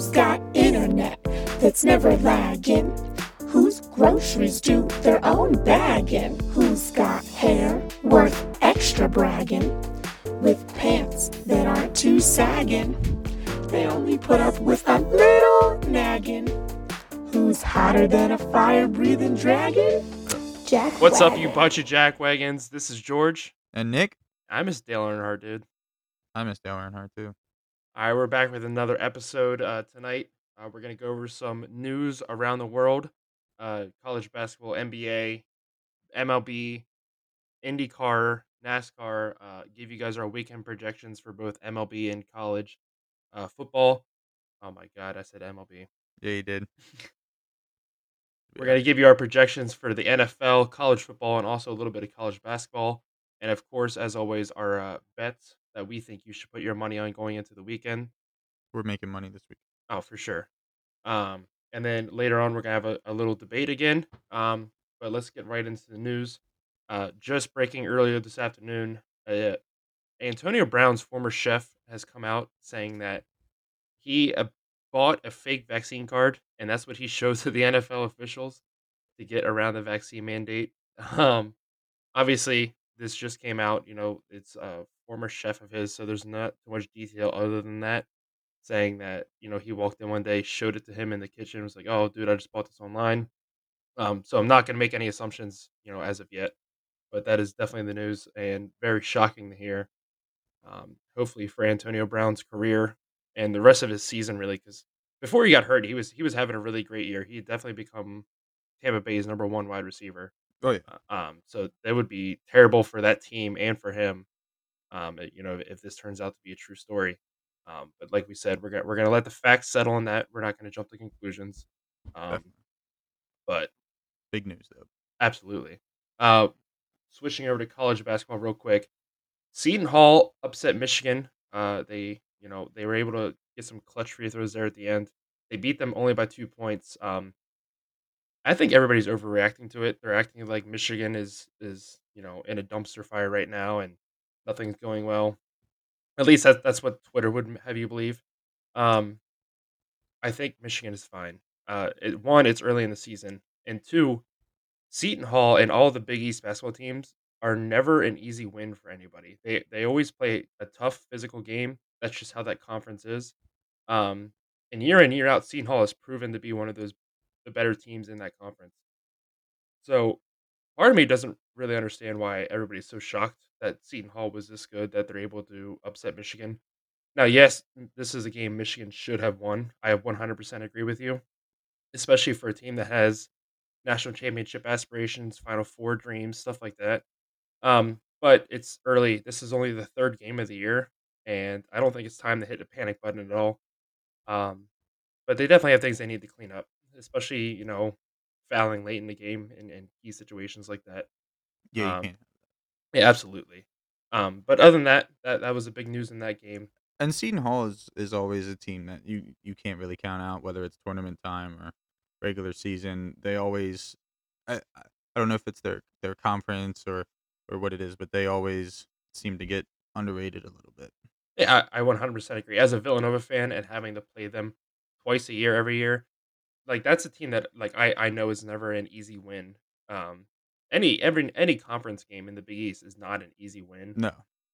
Who's got internet that's never lagging? Whose groceries do their own bagging? Who's got hair worth extra bragging? With pants that aren't too sagging? They only put up with a little nagging. Who's hotter than a fire breathing dragon? Jack What's up, you bunch of jack wagons? This is George. And Nick, I miss Dale Earnhardt, dude. I miss Dale Earnhardt too. All right, we're back with another episode uh, tonight. Uh, we're going to go over some news around the world uh, college basketball, NBA, MLB, IndyCar, NASCAR. Uh, give you guys our weekend projections for both MLB and college uh, football. Oh my God, I said MLB. Yeah, you did. We're going to give you our projections for the NFL, college football, and also a little bit of college basketball. And of course, as always, our uh, bets that we think you should put your money on going into the weekend. We're making money this week. Oh, for sure. Um, and then later on, we're gonna have a, a little debate again. Um, but let's get right into the news. Uh, just breaking earlier this afternoon, uh, Antonio Brown's former chef has come out saying that he uh, bought a fake vaccine card, and that's what he shows to the NFL officials to get around the vaccine mandate. Um, obviously, this just came out. You know, it's a former chef of his, so there's not too much detail other than that saying that you know he walked in one day, showed it to him in the kitchen, was like, "Oh, dude, I just bought this online." Um, so I'm not going to make any assumptions, you know, as of yet, but that is definitely the news and very shocking to hear. Um, hopefully for Antonio Brown's career and the rest of his season, really, because before he got hurt, he was he was having a really great year. He had definitely become Tampa Bay's number one wide receiver. Oh yeah. Uh, um, so that would be terrible for that team and for him. Um, you know, if this turns out to be a true story. Um, but like we said, we're gonna we're gonna let the facts settle on that. We're not gonna jump to conclusions. Um, but Big news though. absolutely. Uh, switching over to college basketball real quick. Seton Hall upset Michigan. Uh, they you know they were able to get some clutch free throws there at the end. They beat them only by two points. Um, I think everybody's overreacting to it. They're acting like Michigan is is you know in a dumpster fire right now and nothing's going well. At least that's that's what Twitter would have you believe. Um, I think Michigan is fine. Uh, it, one, it's early in the season, and two, Seton Hall and all the Big East basketball teams are never an easy win for anybody. They they always play a tough physical game. That's just how that conference is. Um, and year in year out, Seton Hall has proven to be one of those the better teams in that conference. So part of me doesn't really understand why everybody's so shocked that Seton Hall was this good that they're able to upset Michigan. Now, yes, this is a game Michigan should have won. I 100% agree with you, especially for a team that has national championship aspirations, Final Four dreams, stuff like that. Um, but it's early. This is only the third game of the year, and I don't think it's time to hit the panic button at all. Um, but they definitely have things they need to clean up, especially you know fouling late in the game in, in key situations like that. Yeah, you Um. Yeah, absolutely. Um, but other than that, that that was a big news in that game. And Seton Hall is, is always a team that you, you can't really count out whether it's tournament time or regular season. They always I I I don't know if it's their, their conference or, or what it is, but they always seem to get underrated a little bit. Yeah, I, I 100% agree. As a Villanova fan and having to play them twice a year every year, like that's a team that like I I know is never an easy win. Um, any every any conference game in the Big East is not an easy win. No.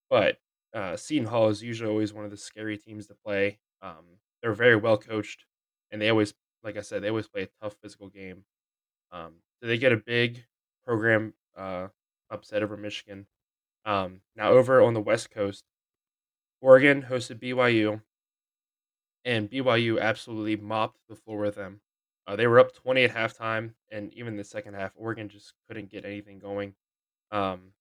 but uh, Seton Hall is usually always one of the scary teams to play. Um, they're very well coached, and they always, like I said, they always play a tough physical game. Um, so they get a big program uh, upset over Michigan. Um, now over on the West Coast, Oregon hosted BYU, and BYU absolutely mopped the floor with them. Uh, they were up 20 at halftime, and even the second half, Oregon just couldn't get anything going. Um,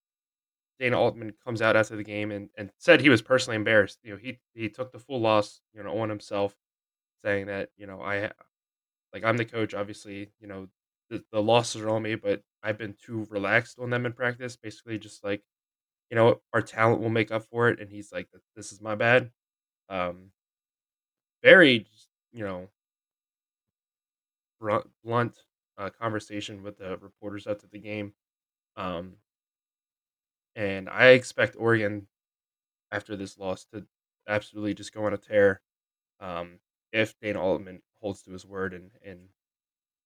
Dana Altman comes out after the game and, and said he was personally embarrassed. You know, he he took the full loss, you know, on himself, saying that you know I like I'm the coach. Obviously, you know the, the losses are on me, but I've been too relaxed on them in practice. Basically, just like you know our talent will make up for it. And he's like, this is my bad. Um, very you know blunt, uh, conversation with the reporters after the game. Um, and I expect Oregon after this loss to absolutely just go on a tear. Um, if Dana Altman holds to his word and and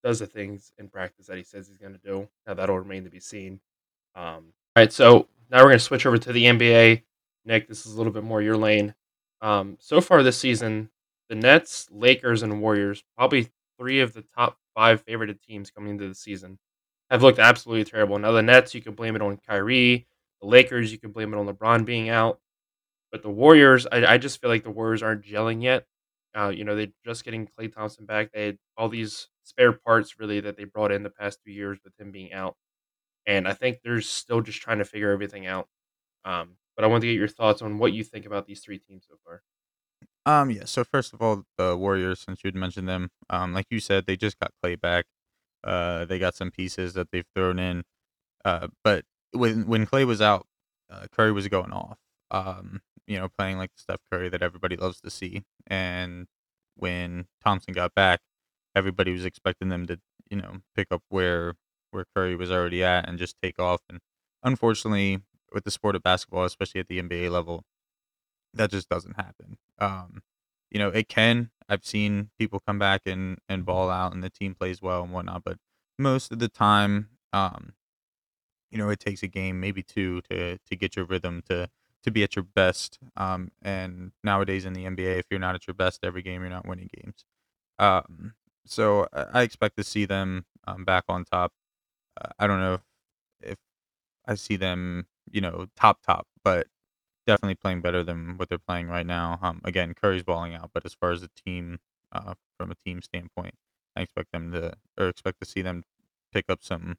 does the things in practice that he says he's going to do. Now that'll remain to be seen. Um, all right, so now we're going to switch over to the NBA. Nick, this is a little bit more your lane. Um, so far this season, the Nets, Lakers, and Warriors, probably three of the top five favorite teams coming into the season, have looked absolutely terrible. Now the Nets, you can blame it on Kyrie. The Lakers, you can blame it on LeBron being out. But the Warriors, I, I just feel like the Warriors aren't gelling yet. Uh, you know, they're just getting Klay Thompson back. They had all these spare parts really that they brought in the past two years with him being out. And I think they're still just trying to figure everything out. Um, but I want to get your thoughts on what you think about these three teams so far. Um, yeah. So first of all, the Warriors, since you'd mentioned them, um, like you said, they just got Klay back. Uh, they got some pieces that they've thrown in. Uh, but when when Klay was out, uh, Curry was going off. Um, you know, playing like the Steph Curry that everybody loves to see. And when Thompson got back, everybody was expecting them to, you know, pick up where where Curry was already at and just take off. And unfortunately, with the sport of basketball, especially at the NBA level, that just doesn't happen. Um, you know, it can. I've seen people come back and and ball out, and the team plays well and whatnot. But most of the time, um, you know, it takes a game, maybe two, to to get your rhythm to to be at your best. Um, and nowadays in the NBA, if you're not at your best every game, you're not winning games. Um, so I expect to see them um, back on top. Uh, I don't know if, if I see them, you know, top top, but definitely playing better than what they're playing right now. Um, again, Curry's balling out, but as far as a team, uh, from a team standpoint, I expect them to or expect to see them pick up some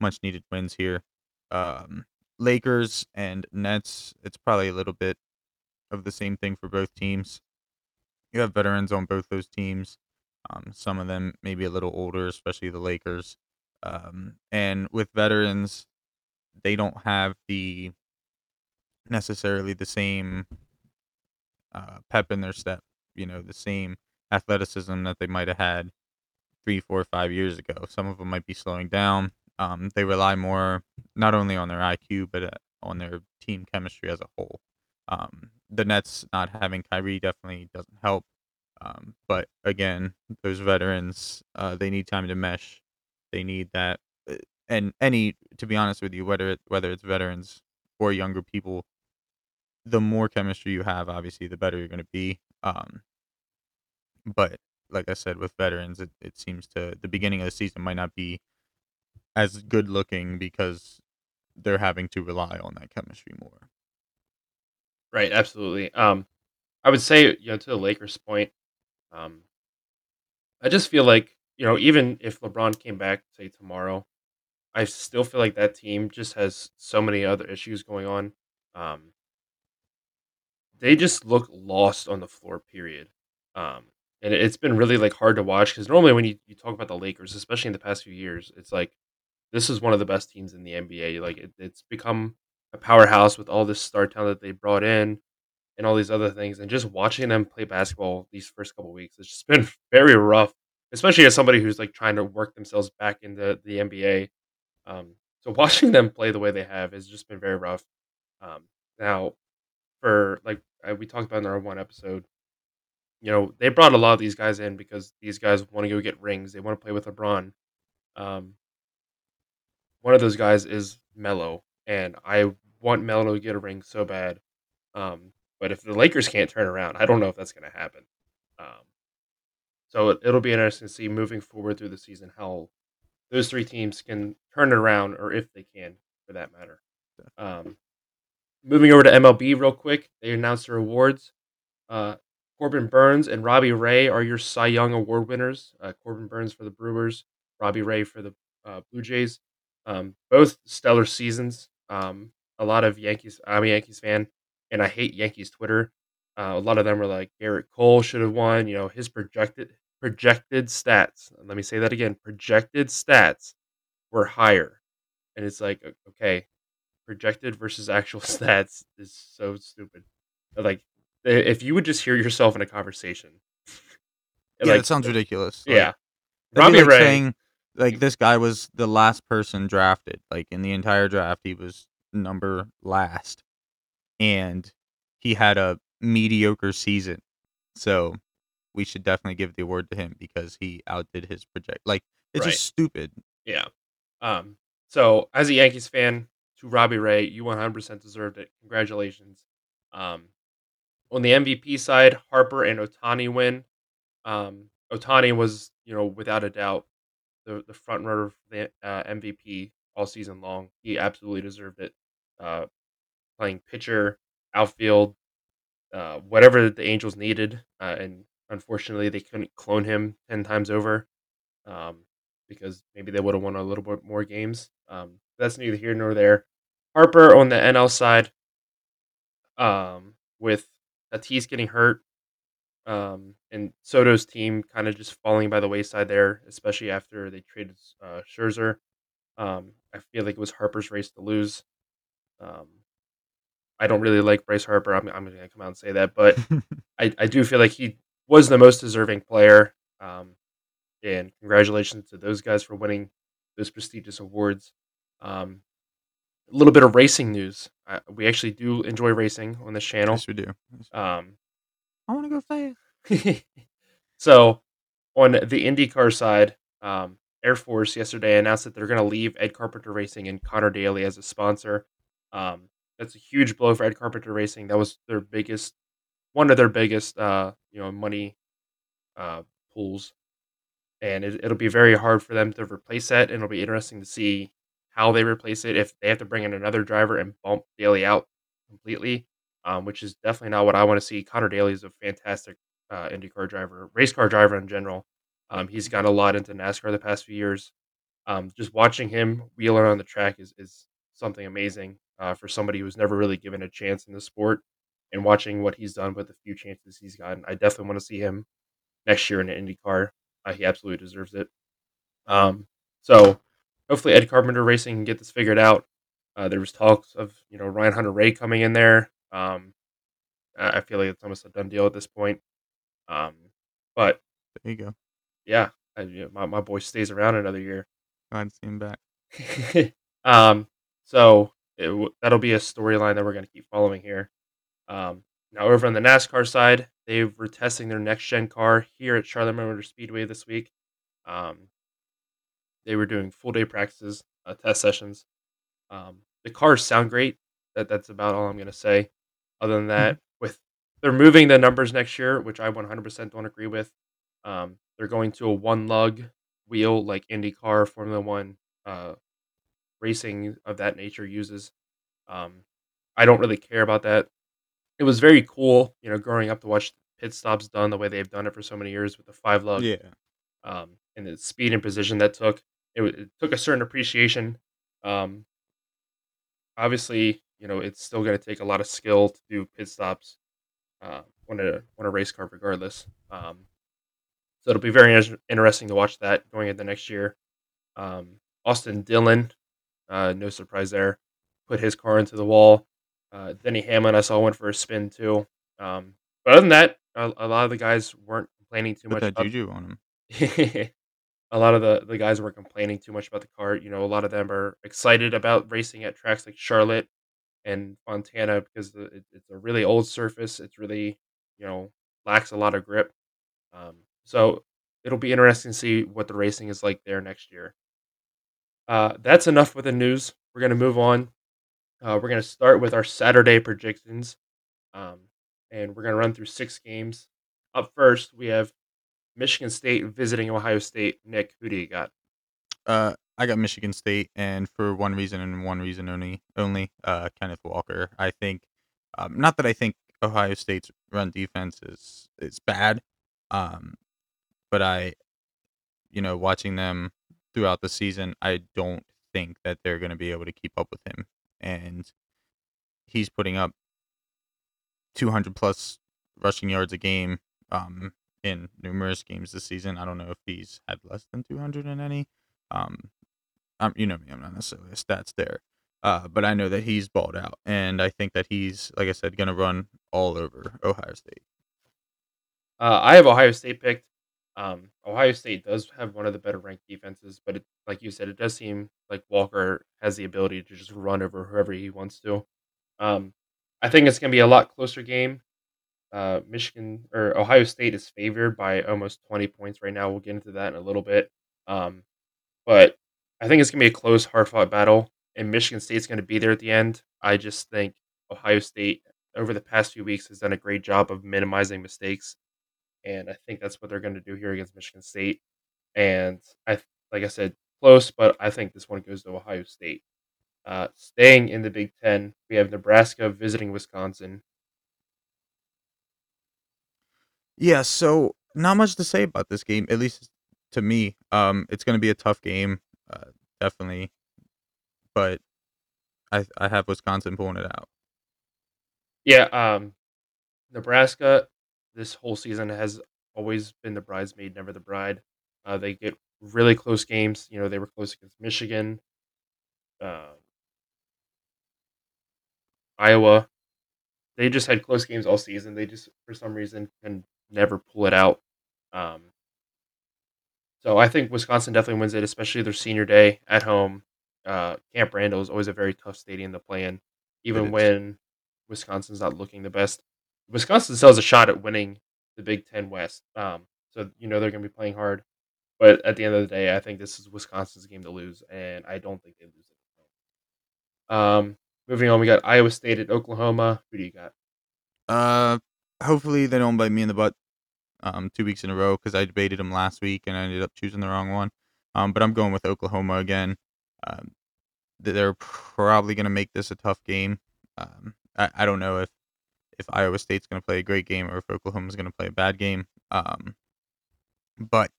much needed wins here. Um, Lakers and Nets, it's probably a little bit of the same thing for both teams. You have veterans on both those teams. Um, some of them maybe a little older, especially the Lakers. Um, and with veterans, they don't have the necessarily the same uh, pep in their step, you know, the same athleticism that they might have had three, four, five years ago. Some of them might be slowing down. Um, they rely more not only on their IQ but uh, on their team chemistry as a whole. Um, the Nets not having Kyrie definitely doesn't help. Um, but again, those veterans, uh, they need time to mesh. They need that, uh, and any to be honest with you, whether it, whether it's veterans or younger people, the more chemistry you have, obviously, the better you're going to be. Um, but like I said, with veterans, it, it seems to the beginning of the season might not be as good looking because they're having to rely on that chemistry more. Right, absolutely. Um, I would say, you know, to the Lakers' point, um, I just feel like, you know, even if LeBron came back, say tomorrow, I still feel like that team just has so many other issues going on. Um, they just look lost on the floor, period. Um, and it's been really like hard to watch because normally when you, you talk about the Lakers, especially in the past few years, it's like this is one of the best teams in the NBA. Like it, it's become a powerhouse with all this star talent that they brought in and all these other things. And just watching them play basketball these first couple weeks, it's just been very rough, especially as somebody who's like trying to work themselves back into the NBA. Um, so watching them play the way they have has just been very rough. Um, now, for like we talked about in our one episode, you know, they brought a lot of these guys in because these guys want to go get rings. They want to play with LeBron. Um, one of those guys is Melo, and I want Melo to get a ring so bad. Um, but if the Lakers can't turn around, I don't know if that's going to happen. Um, so it, will be interesting to see moving forward through the season how those three teams can turn it around, or if they can, for that matter. Um, moving over to MLB real quick, they announced their awards. Uh, Corbin Burnes and Robbie Ray are your Cy Young Award winners. Uh, Corbin Burnes for the Brewers, Robbie Ray for the uh, Blue Jays. Um, both stellar seasons. Um, a lot of Yankees. I'm a Yankees fan, and I hate Yankees Twitter. Uh, a lot of them are like Gerrit Cole should have won. You know his projected projected stats. Let me say that again. Projected stats were higher, and it's like okay, projected versus actual stats is so stupid. Like if you would just hear yourself in a conversation. yeah, like, that sounds ridiculous. Like, yeah, Robbie like Ray. Saying, like this guy was the last person drafted. Like in the entire draft, he was number last, and he had a mediocre season. So we should definitely give the award to him because he outdid his project. Like it's Right. just stupid. Yeah. Um. So as a Yankees fan, to Robbie Ray, you 100% deserved it. Congratulations. Um, on the MVP side, Harper and Ohtani win. Um, Ohtani was, you know, without a doubt, the the front runner for the uh, MVP all season long. He absolutely deserved it. Uh, playing pitcher, outfield, uh, whatever the Angels needed, uh, and unfortunately they couldn't clone him ten times over, um, because maybe they would have won a little bit more games. Um, that's neither here nor there. Harper on the NL side, um, with Tatis getting hurt, um, and Soto's team kind of just falling by the wayside there, especially after they traded uh, Scherzer. Um, I feel like it was Harper's race to lose. Um, I don't really like Bryce Harper. I'm, I'm going to come out and say that, but I, I do feel like he was the most deserving player. Um, and congratulations to those guys for winning those prestigious awards. Um, a little bit of racing news. Uh, we actually do enjoy racing on this channel. yes, we do. Um, I want to go fast. so on the IndyCar side, um, Air Force yesterday announced that they're going to leave Ed Carpenter Racing and Connor Daly as a sponsor. Um, that's a huge blow for Ed Carpenter Racing. That was their biggest, one of their biggest, uh, you know, money uh, pools, and it, it'll be very hard for them to replace that. And it'll be interesting to see how they replace it if they have to bring in another driver and bump Daly out completely, um, which is definitely not what I want to see. Connor Daly is a fantastic uh, IndyCar driver, race car driver in general. Um, he's gotten a lot into NASCAR the past few years. Um, just watching him wheel around the track is, is something amazing uh, for somebody who's never really given a chance in the sport. And watching what he's done with the few chances he's gotten, I definitely want to see him next year in an IndyCar. Uh, he absolutely deserves it. Um, so hopefully Ed Carpenter Racing can get this figured out. Uh, there was talks of you know Ryan Hunter-Reay coming in there. Um, I feel like it's almost a done deal at this point. Um, but There you go. yeah, I, you know, my my boy stays around another year. Glad to see him back. um, so it, w- that'll be a storyline that we're going to keep following here. Um, now over on the NASCAR side, they were testing their next gen car here at Charlotte Motor Speedway this week. Um, they were doing full day practices, uh, test sessions. Um, the cars sound great. That that's about all I'm going to say. Other than that, with they're moving the numbers next year, which I 100% don't agree with. Um, they're going to a one lug wheel like IndyCar, Formula One, uh, racing of that nature uses. Um, I don't really care about that. It was very cool, you know, growing up to watch pit stops done the way they've done it for so many years with the five lug Yeah. um, and the speed and precision that took. It, it took a certain appreciation. Um, obviously, you know, it's still going to take a lot of skill to do pit stops uh, on a on a race car, regardless. Um, so it'll be very inter- interesting to watch that going into next year. Um, Austin Dillon, uh, no surprise there, put his car into the wall. Uh, Denny Hamlin, I saw went for a spin too. Um, but other than that, a, a lot of the guys weren't complaining too Put much. that about juju on him. a lot of the, the guys weren't complaining too much about the car. You know, a lot of them are excited about racing at tracks like Charlotte and Montana because it, it's a really old surface. It's really, you know, lacks a lot of grip. Um, so it'll be interesting to see what the racing is like there next year. Uh, that's enough with the news. We're going to move on. Uh, we're going to start with our Saturday predictions. Um, and we're going to run through six games. Up first, we have Michigan State visiting Ohio State. Nick, who do you got? Uh, I got Michigan State, and for one reason and one reason only, only uh, Kenneth Walker. I think, um, not that I think Ohio State's run defense is is bad, um, but I, you know, watching them throughout the season, I don't think that they're going to be able to keep up with him, and he's putting up 200 plus rushing yards a game um, in numerous games this season. I don't know if he's had less than 200 in any. Um, um, you know me, I'm not necessarily a stats there, uh, but I know that he's balled out, and I think that he's, like I said, going to run all over Ohio State. Uh, I have Ohio State picked. Um, Ohio State does have one of the better ranked defenses, but it, like you said, it does seem like Walker has the ability to just run over whoever he wants to. Um, I think it's going to be a lot closer game. Uh, Michigan or Ohio State is favored by almost 20 points right now. We'll get into that in a little bit. Um, but I think it's going to be a close, hard fought battle, and Michigan State's going to be there at the end. I just think Ohio State, over the past few weeks, has done a great job of minimizing mistakes. And I think that's what they're going to do here against Michigan State. And I, like I said, close, but I think this one goes to Ohio State. Uh, staying in the Big Ten, we have Nebraska visiting Wisconsin. Yeah, so not much to say about this game, at least to me. Um, it's going to be a tough game, uh, definitely, but I I have Wisconsin pulling it out. Yeah, um, Nebraska this whole season has always been the bridesmaid, never the bride. Uh, they get really close games. You know, they were close against Michigan, uh, Iowa. They just had close games all season. They just, for some reason, can never pull it out. Um, so I think Wisconsin definitely wins it, especially their senior day at home. Uh, Camp Randall is always a very tough stadium to play in, even when Wisconsin's not looking the best. Wisconsin still has a shot at winning the Big Ten West. Um, so you know they're going to be playing hard. But at the end of the day, I think this is Wisconsin's game to lose, and I don't think they lose it. Um, moving on, we got Iowa State at Oklahoma. Who do you got? Uh, hopefully they don't bite me in the butt. Um, two weeks in a row because I debated them last week and I ended up choosing the wrong one. Um, but I'm going with Oklahoma again. Um, they're probably going to make this a tough game. Um, I, I don't know if if Iowa State's going to play a great game or if Oklahoma's going to play a bad game. Um, but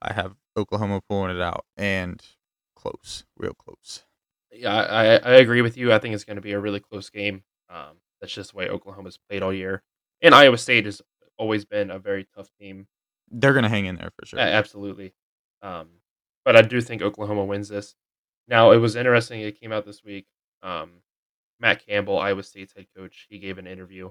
I have Oklahoma pulling it out and close, real close. Yeah, I, I agree with you. I think it's going to be a really close game. Um, that's just the way Oklahoma's played all year, and Iowa State has always been a very tough team. They're going to hang in there for sure. Yeah, absolutely. Um, but I do think Oklahoma wins this. Now it was interesting. It came out this week. Um, Matt Campbell, Iowa State's head coach, he gave an interview,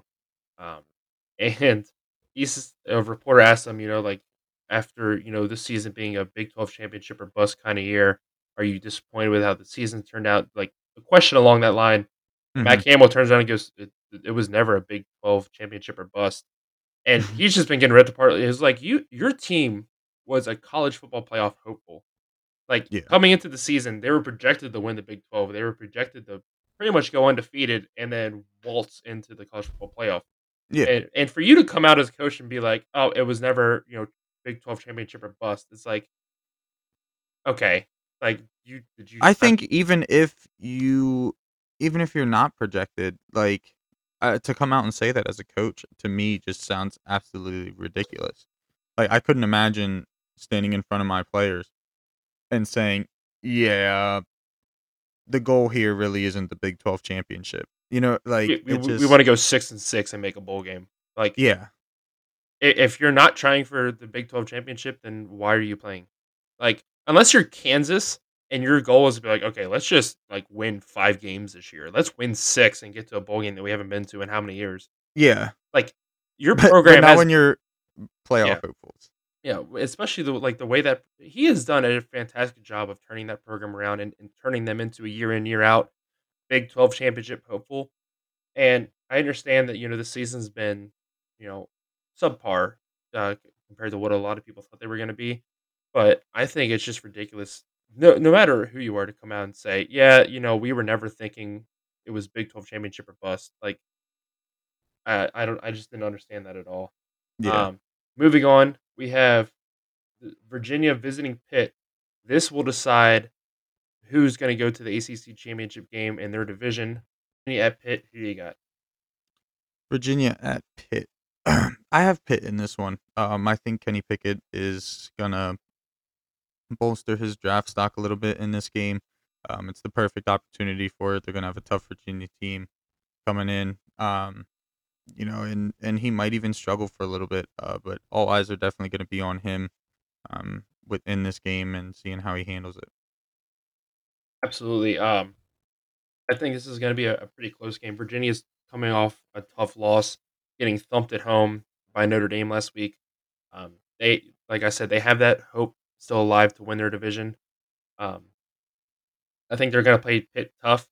um, and he's a reporter asked him, you know, like after you know this season being a Big Twelve championship or bust kind of year, are you disappointed with how the season turned out? Like a question along that line. Mm-hmm. Matt Campbell turns around and goes, it, "It was never a Big Twelve championship or bust," and mm-hmm. he's just been getting ripped apart. It's like you, your team was a college football playoff hopeful. Like yeah. coming into the season, they were projected to win the Big Twelve. They were projected to pretty much go undefeated and then waltz into the college football playoff. Yeah. And, and for you to come out as coach and be like, oh, it was never, you know, Big 12 championship or bust, it's like, okay. Like, you, did you. I think even if you, even if you're not projected, like, uh, to come out and say that as a coach to me just sounds absolutely ridiculous. Like, I couldn't imagine standing in front of my players and saying, yeah, the goal here really isn't the Big 12 championship. You know, like we, we, just, we want to go six and six and make a bowl game. Like, yeah, if you're not trying for the Big 12 championship, then why are you playing? Like, unless you're Kansas and your goal is to be like, okay, let's just like win five games this year. Let's win six and get to a bowl game that we haven't been to in how many years? Yeah, like your program. But, not has, when you're playoff yeah. hopefuls. Yeah, especially the like the way that he has done a fantastic job of turning that program around and, and turning them into a year in year out Big Twelve championship hopeful. And I understand that you know the season's been you know subpar uh, compared to what a lot of people thought they were going to be, but I think it's just ridiculous. No, no matter who you are to come out and say, yeah, you know, we were never thinking it was Big Twelve championship or bust. Like, I, I don't, I just didn't understand that at all. Yeah. Um, moving on, we have Virginia visiting Pitt. This will decide who's going to go to the ACC championship game in their division. Virginia at Pitt. Who do you got? Virginia at Pitt. I have Pitt in this one. Um, I think Kenny Pickett is gonna bolster his draft stock a little bit in this game. Um, it's the perfect opportunity for it. They're gonna have a tough Virginia team coming in. Um, you know, and and he might even struggle for a little bit. Uh, but all eyes are definitely going to be on him, um, within this game and seeing how he handles it. Absolutely. Um, I think this is going to be a, a pretty close game. Virginia's coming off a tough loss, getting thumped at home by Notre Dame last week. Um, they, like I said, they have that hope still alive to win their division. Um, I think they're going to play Pitt tough,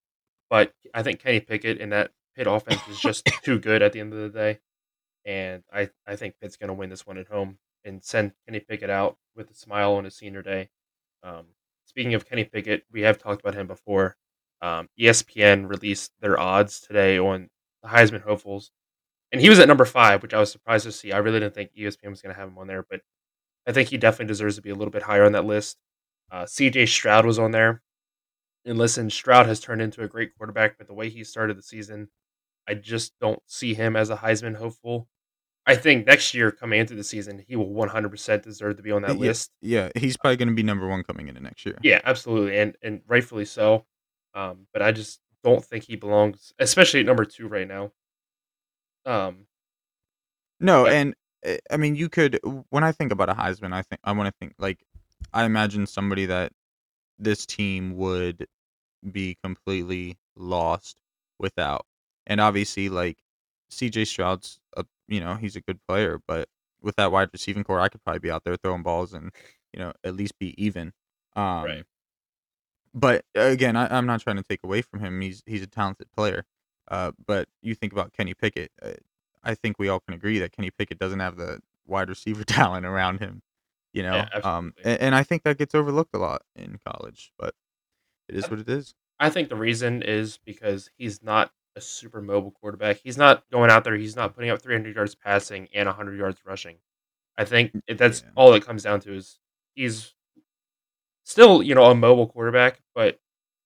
but I think Kenny Pickett and that Pitt offense is just too good at the end of the day. and I I think Pitt's going to win this one at home and send Kenny Pickett out with a smile on his senior day. Um, speaking of Kenny Pickett, we have talked about him before. Um, ESPN released their odds today on the Heisman hopefuls, and he was at number five, which I was surprised to see. I really didn't think ESPN was going to have him on there, but I think he definitely deserves to be a little bit higher on that list. Uh, CJ Stroud was on there. And listen, Stroud has turned into a great quarterback, but the way he started the season, I just don't see him as a Heisman hopeful. I think next year, coming into the season, he will 100% deserve to be on that yeah, list. yeah, he's probably going to be number one coming into next year. Yeah, absolutely, and and rightfully so. Um, but I just don't think he belongs, especially at number two right now. Um, No, but and uh, I mean, you could. When I think about a Heisman, I think I want to think like I imagine somebody that this team would be completely lost without. And obviously, like CJ Stroud's, a, you know, he's a good player, but with that wide receiving core, I could probably be out there throwing balls and you know at least be even. Um, right, but again, I, I'm not trying to take away from him. He's he's a talented player. Uh, but you think about Kenny Pickett. Uh, I think we all can agree that Kenny Pickett doesn't have the wide receiver talent around him. You know, yeah, um, and, and I think that gets overlooked a lot in college. But it is I, what it is. I think the reason is because he's not a super mobile quarterback. He's not going out there. He's not putting up 300 yards passing and 100 yards rushing. I think that's Yeah, all it comes down to is he's still, you know, a mobile quarterback, but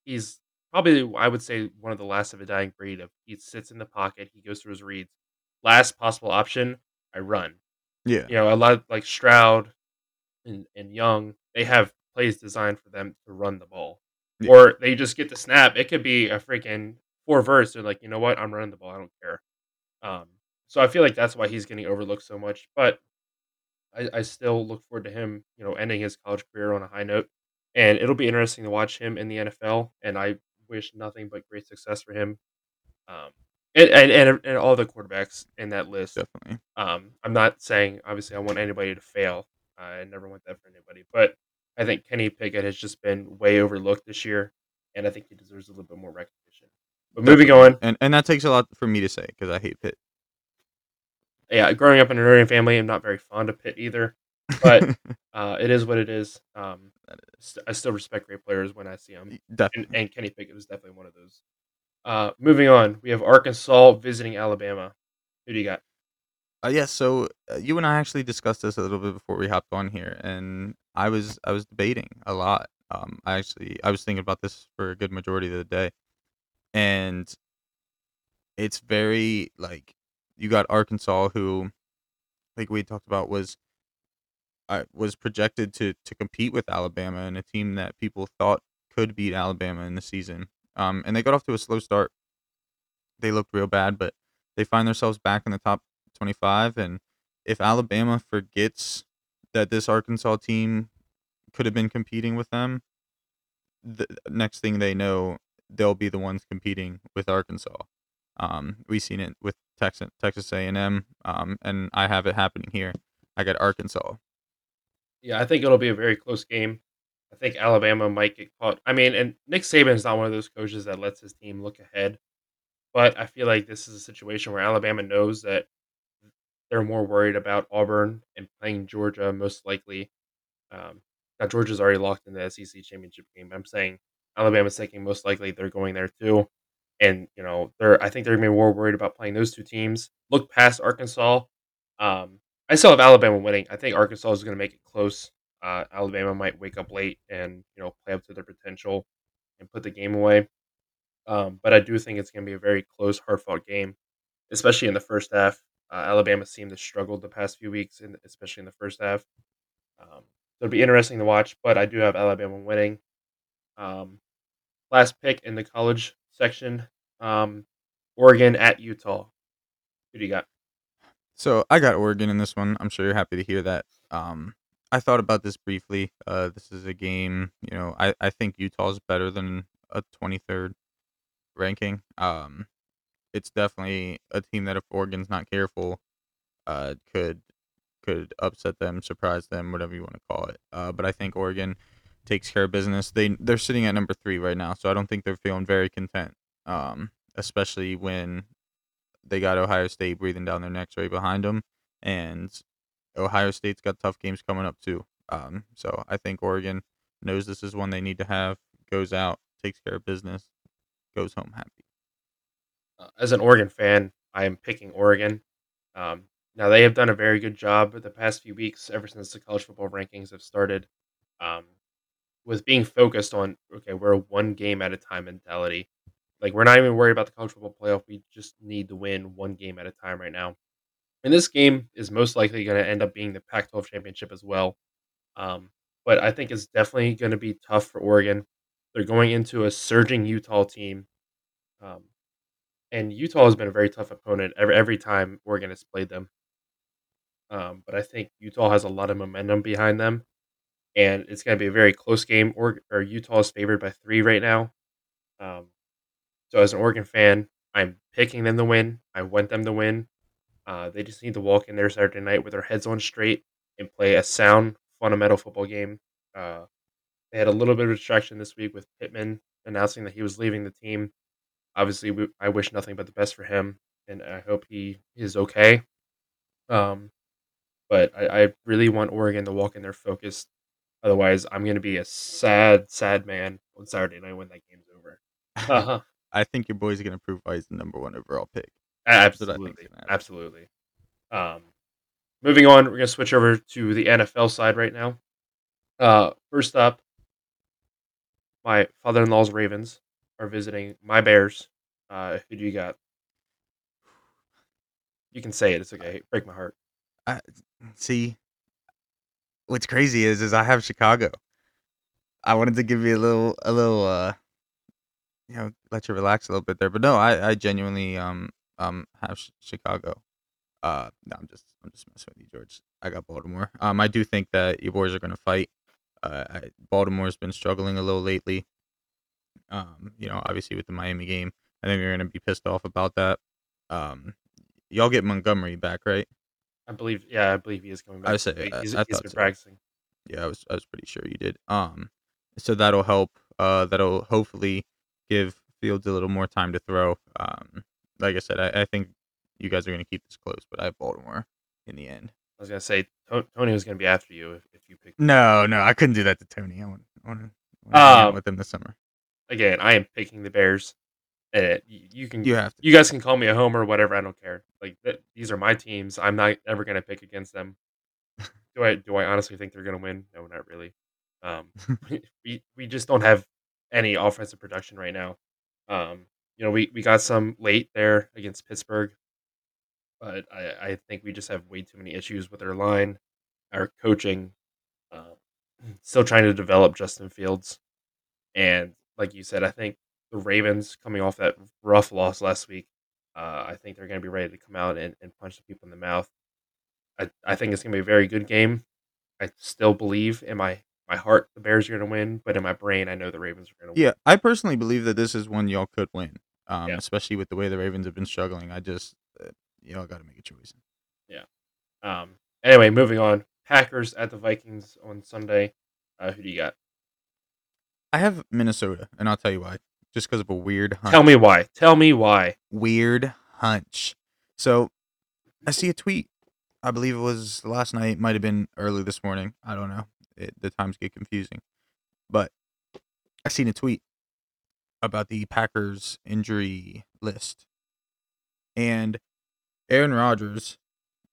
he's probably, I would say, one of the last of a dying breed. Of he sits in the pocket, he goes through his reads. Last possible option, I run. yeah, You know, a lot like Stroud and, and Young, they have plays designed for them to run the ball, yeah. or they just get the snap. It could be a freaking four verse. They're like, you know what, I'm running the ball. I don't care. Um, so I feel like that's why he's getting overlooked so much. But I, I still look forward to him, you know, ending his college career on a high note. And it'll be interesting to watch him in the NFL. And I wish nothing but great success for him. Um, and, and, and, and all the quarterbacks in that list. definitely. Um, I'm not saying, obviously, I want anybody to fail. I never want that for anybody. But I think Kenny Pickett has just been way overlooked this year. And I think he deserves a little bit more recognition. But moving Definitely. on, And and that takes a lot for me to say because I hate Pitt. yeah, growing up in a Notre Dame family, I'm not very fond of Pitt either. But uh, it is what it is. Um, I still respect great players when I see them, and, and Kenny Pickett was definitely one of those. Uh, moving on, we have Arkansas visiting Alabama. Who do you got? Uh, yeah, so uh, you and I actually discussed this a little bit before we hopped on here, and I was I was debating a lot. Um, I actually I was thinking about this for a good majority of the day, and it's very like you got Arkansas, who, like we talked about, was uh, was projected to to compete with Alabama and a team that people thought could beat Alabama in the season. Um, and they got off to a slow start. They looked real bad, but they find themselves back in the top 25 and if Alabama forgets that this Arkansas team could have been competing with them the next thing they know they'll be the ones competing with Arkansas um we've seen it with Texas Texas A&M um and I have it happening here I got Arkansas Yeah, I think it'll be a very close game. I think Alabama might get caught. I mean, and Nick Saban is not one of those coaches that lets his team look ahead. But I feel like this is a situation where Alabama knows that they're more worried about Auburn and playing Georgia most likely. Um, now Georgia's already locked in the SEC championship game. I'm saying Alabama's thinking most likely they're going there too, and you know they're. I think they're gonna be more worried about playing those two teams. Look past Arkansas. Um, I still have Alabama winning. I think Arkansas is gonna make it close. Uh, Alabama might wake up late and you know play up to their potential and put the game away. Um, but I do think it's going to be a very close, hard fought game, especially in the first half. Uh, Alabama seemed to struggle the past few weeks, in, especially in the first half. Um, so it'll be interesting to watch, but I do have Alabama winning. Um, last pick in the college section um, Oregon at Utah. Who do you got? So I got Oregon in this one. I'm sure you're happy to hear that. Um, I thought about this briefly. Uh, this is a game. You know, I, I think Utah's better than a 23rd ranking. Um, it's definitely a team that if Oregon's not careful, uh, could could upset them, surprise them, whatever you want to call it. Uh, but I think Oregon takes care of business. They they're sitting at number three right now, so I don't think they're feeling very content. Um, especially when they got Ohio State breathing down their necks right behind them, and Ohio State's got tough games coming up too. Um, so I think Oregon knows this is one they need to have. Goes out, takes care of business, goes home happy. Uh, as an Oregon fan, I am picking Oregon. Um, now they have done a very good job the past few weeks, ever since the college football rankings have started, um, with being focused on okay, we're a one game at a time mentality. Like we're not even worried about the college football playoff. We just need to win one game at a time right now. And this game is most likely going to end up being the Pac-12 championship as well. Um, but I think it's definitely going to be tough for Oregon. They're going into a surging Utah team, um, and Utah has been a very tough opponent every every time Oregon has played them. Um, but I think Utah has a lot of momentum behind them, and it's going to be a very close game. Or, or Utah is favored by three right now. Um, so as an Oregon fan, I'm picking them to win. I want them to win. Uh, they just need to walk in there Saturday night with their heads on straight and play a sound, fundamental football game. Uh, they had a little bit of distraction this week with Pittman announcing that he was leaving the team. Obviously, we, I wish nothing but the best for him, and I hope he is okay. Um, but I, I really want Oregon to walk in there focused. Otherwise, I'm going to be a sad, sad man on Saturday night when that game's over. Uh-huh. I think your boy's gonna prove why he's the number one overall pick. Absolutely, absolutely. Um, moving on, we're gonna switch over to the NFL side right now. Uh, first up, my father-in-law's Ravens are visiting my Bears. Uh, who do you got? You can say it. It's okay. Break my heart. I see. What's crazy is, is I have Chicago. I wanted to give you a little, a little, uh, you know, let you relax a little bit there. But no, I, I genuinely um um have Chicago. Uh, no, I'm just I'm just messing with you, George. I got Baltimore. Um, I do think that your boys are gonna fight. Uh, I, Baltimore's been struggling a little lately. Um, you know, obviously with the Miami game, I think you're gonna be pissed off about that. Um, y'all get Montgomery back, right? I believe, yeah, I believe he is coming back. I say he's, I, I he's been so. practicing. Yeah, I was I was pretty sure you did. Um, so that'll help. Uh, that'll hopefully give Fields a little more time to throw. Um, like I said, I, I think you guys are going to keep this close, but I have Baltimore in the end. I was going to say Tony was going to be after you if, if you picked. No, no, I couldn't do that to Tony. I want, I want to um, with him this summer. Again, I am picking the Bears. Uh, you can you have to. you guys can call me a homer or whatever. I don't care. Like th- these are my teams. I'm not ever going to pick against them. do I do I honestly think they're going to win? No, not really. Um, we we just don't have any offensive production right now. Um, you know, we, we got some late there against Pittsburgh, but I, I think we just have way too many issues with our line, our coaching, uh, still trying to develop Justin Fields. And like you said, I think the Ravens coming off that rough loss last week, uh, I think they're going to be ready to come out and, and punch the people in the mouth. I, I think it's going to be a very good game. I still believe in my my heart the Bears are going to win, but in my brain I know the Ravens are going to win. Yeah, I personally believe that this is one y'all could win. Um, yeah. especially with the way the Ravens have been struggling. I just uh, y'all got to make a choice. Yeah. Um. Anyway, moving on. Packers at the Vikings on Sunday. Uh, who do you got? I have Minnesota, and I'll tell you why. Just because of a weird hunch. Tell me why. Tell me why. Weird hunch. So, I see a tweet. I believe it was last night. Might have been early this morning. I don't know it, the times get confusing. But I seen a tweet about the Packers injury list. And Aaron Rodgers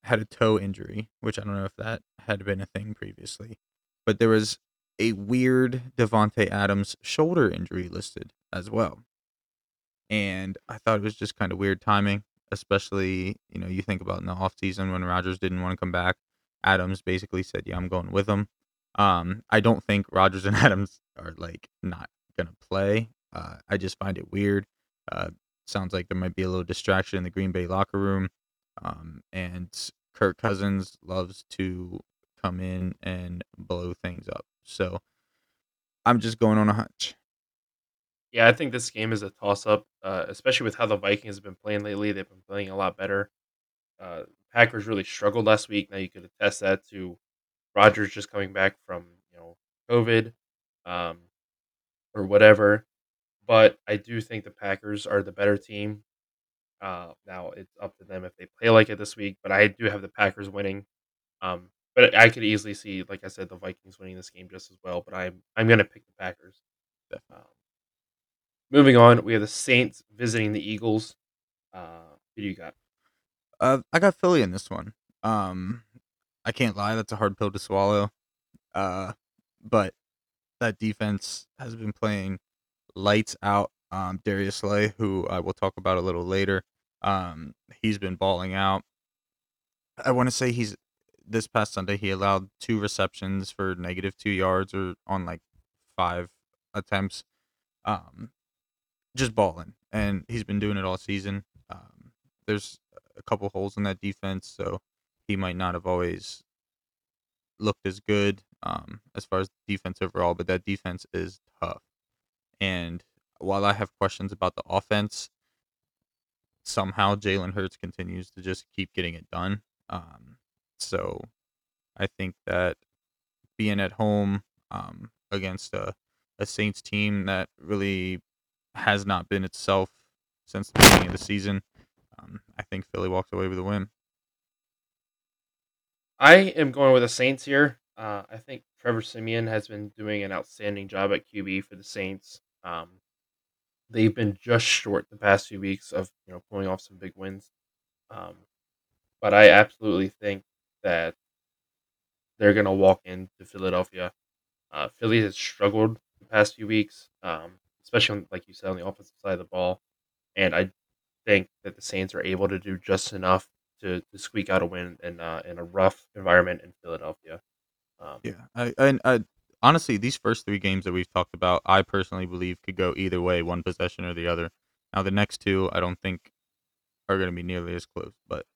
had a toe injury, which I don't know if that had been a thing previously. But there was a weird Davante Adams shoulder injury listed as well. And I thought it was just kind of weird timing, especially, you know, you think about in the offseason when Rodgers didn't want to come back. Adams basically said, Yeah, I'm going with him. Um, I don't think Rodgers and Adams are like not gonna play. Uh, I just find it weird. Uh, sounds like there might be a little distraction in the Green Bay locker room. Um, and Kirk Cousins loves to come in and blow things up. So I'm just going on a hunch. Yeah, I think this game is a toss up, uh, especially with how the Vikings have been playing lately. They've been playing a lot better. Uh, Packers really struggled last week. Now you could attest that to Rodgers just coming back from you know COVID, um, or whatever. But I do think the Packers are the better team. Uh, now it's up to them if they play like it this week, but I do have the Packers winning. Um, but I could easily see, like I said, the Vikings winning this game just as well. But I'm I'm gonna pick the Packers. Um, moving on, we have the Saints visiting the Eagles. Uh, who do you got? Uh, I got Philly in this one. Um, I can't lie, that's a hard pill to swallow. Uh, but that defense has been playing lights out. Um, Darius Slay, who I will talk about a little later, um, he's been balling out. I want to say he's this past Sunday he allowed two receptions for negative two yards or on like five attempts. Um, just balling, and he's been doing it all season. Um, there's a couple holes in that defense, so he might not have always looked as good um, as far as defense overall, but that defense is tough. And while I have questions about the offense, somehow Jalen Hurts continues to just keep getting it done. Um, so I think that being at home um, against a, a Saints team that really has not been itself since the beginning of the season, um, I think Philly walks away with a win. I am going with the Saints here. Uh, I think Trevor Siemian has been doing an outstanding job at QB for the Saints. Um, they've been just short the past few weeks of you know pulling off some big wins. Um, but I absolutely think that they're to walk into Philadelphia. Uh, Philly has struggled the past few weeks, um, especially on, like you said on the offensive side of the ball, and I think that the Saints are able to do just enough to, to squeak out a win in uh, in a rough environment in Philadelphia. Um, Yeah, I, and I honestly, these first three games that we've talked about, I personally believe could go either way, one possession or the other. Now, the next two, I don't think are going to be nearly as close, but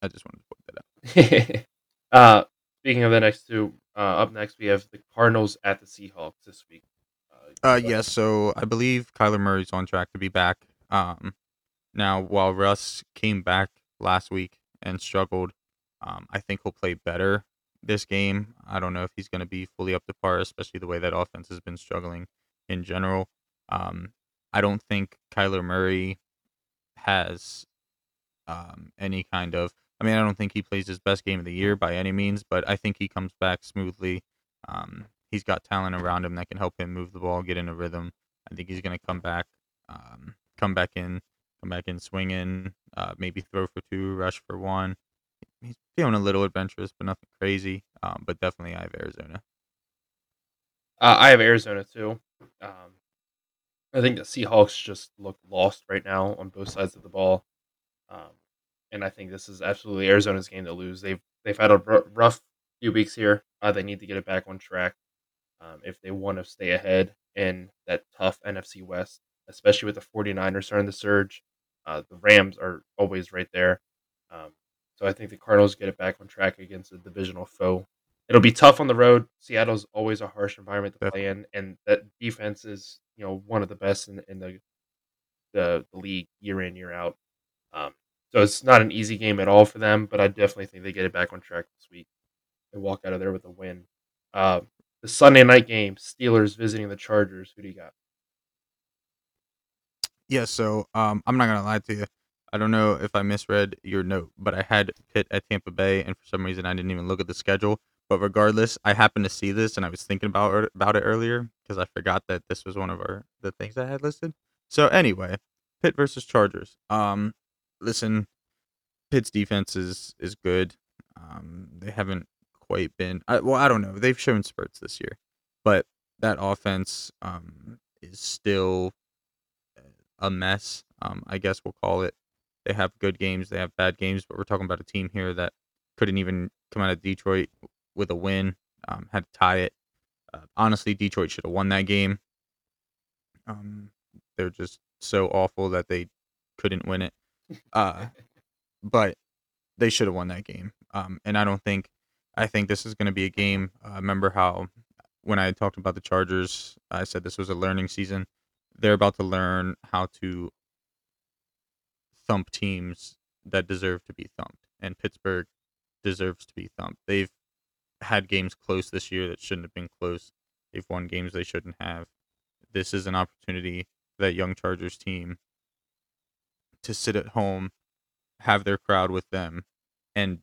I just wanted to point that out. uh, speaking of the next two, uh, up next we have the Cardinals at the Seahawks this week. Uh, yes, so I believe Kyler Murray's on track to be back. Um, now, while Russ came back last week and struggled, um, I think he'll play better this game. I don't know if he's going to be fully up to par, especially the way that offense has been struggling in general. Um, I don't think Kyler Murray has um, any kind of. I mean, I don't think he plays his best game of the year by any means, but I think he comes back smoothly. Um, he's got talent around him that can help him move the ball, get in a rhythm. I think he's going to come back, um, come back in, come back in swinging, uh, maybe throw for two, rush for one. He's feeling a little adventurous, but nothing crazy. Um, but definitely, I have Arizona. Uh, I have Arizona too. Um, I think the Seahawks just look lost right now on both sides of the ball, um, and I think this is absolutely Arizona's game to lose. They've they've had a r- rough few weeks here. Uh, they need to get it back on track um, if they want to stay ahead in that tough NFC West, especially with the 49ers starting to surge. Uh, the Rams are always right there. Um, so I think the Cardinals get it back on track against a divisional foe. It'll be tough on the road. Seattle's always a harsh environment to play in, and that defense is you know one of the best in, in the, the the league year in year out. Um, so it's not an easy game at all for them, but I definitely think they get it back on track this week. They walk out of there with a win. Uh, the Sunday night game, Steelers visiting the Chargers. Who do you got? Yeah, so um, I'm not gonna lie to you. I don't know if I misread your note, but I had Pitt at Tampa Bay, and for some reason I didn't even look at the schedule. But regardless, I happened to see this, and I was thinking about about it earlier because I forgot that this was one of our the things I had listed. So anyway, Pitt versus Chargers. Um, listen, Pitt's defense is is good. Um, they haven't quite been. I, well, I don't know. They've shown spurts this year, but that offense um is still a mess. Um, I guess we'll call it. They have good games, they have bad games, but we're talking about a team here that couldn't even come out of Detroit with a win. Um, had to tie it. Uh, honestly, Detroit should have won that game. Um, they're just so awful that they couldn't win it. Uh, but they should have won that game. Um, and I don't think. I think this is going to be a game. Uh, remember how when I talked about the Chargers, I said this was a learning season. They're about to learn how to thump teams that deserve to be thumped, and Pittsburgh deserves to be thumped. They've had games close this year that shouldn't have been close. They've won games they shouldn't have. This is an opportunity for that young Chargers team to sit at home, have their crowd with them, and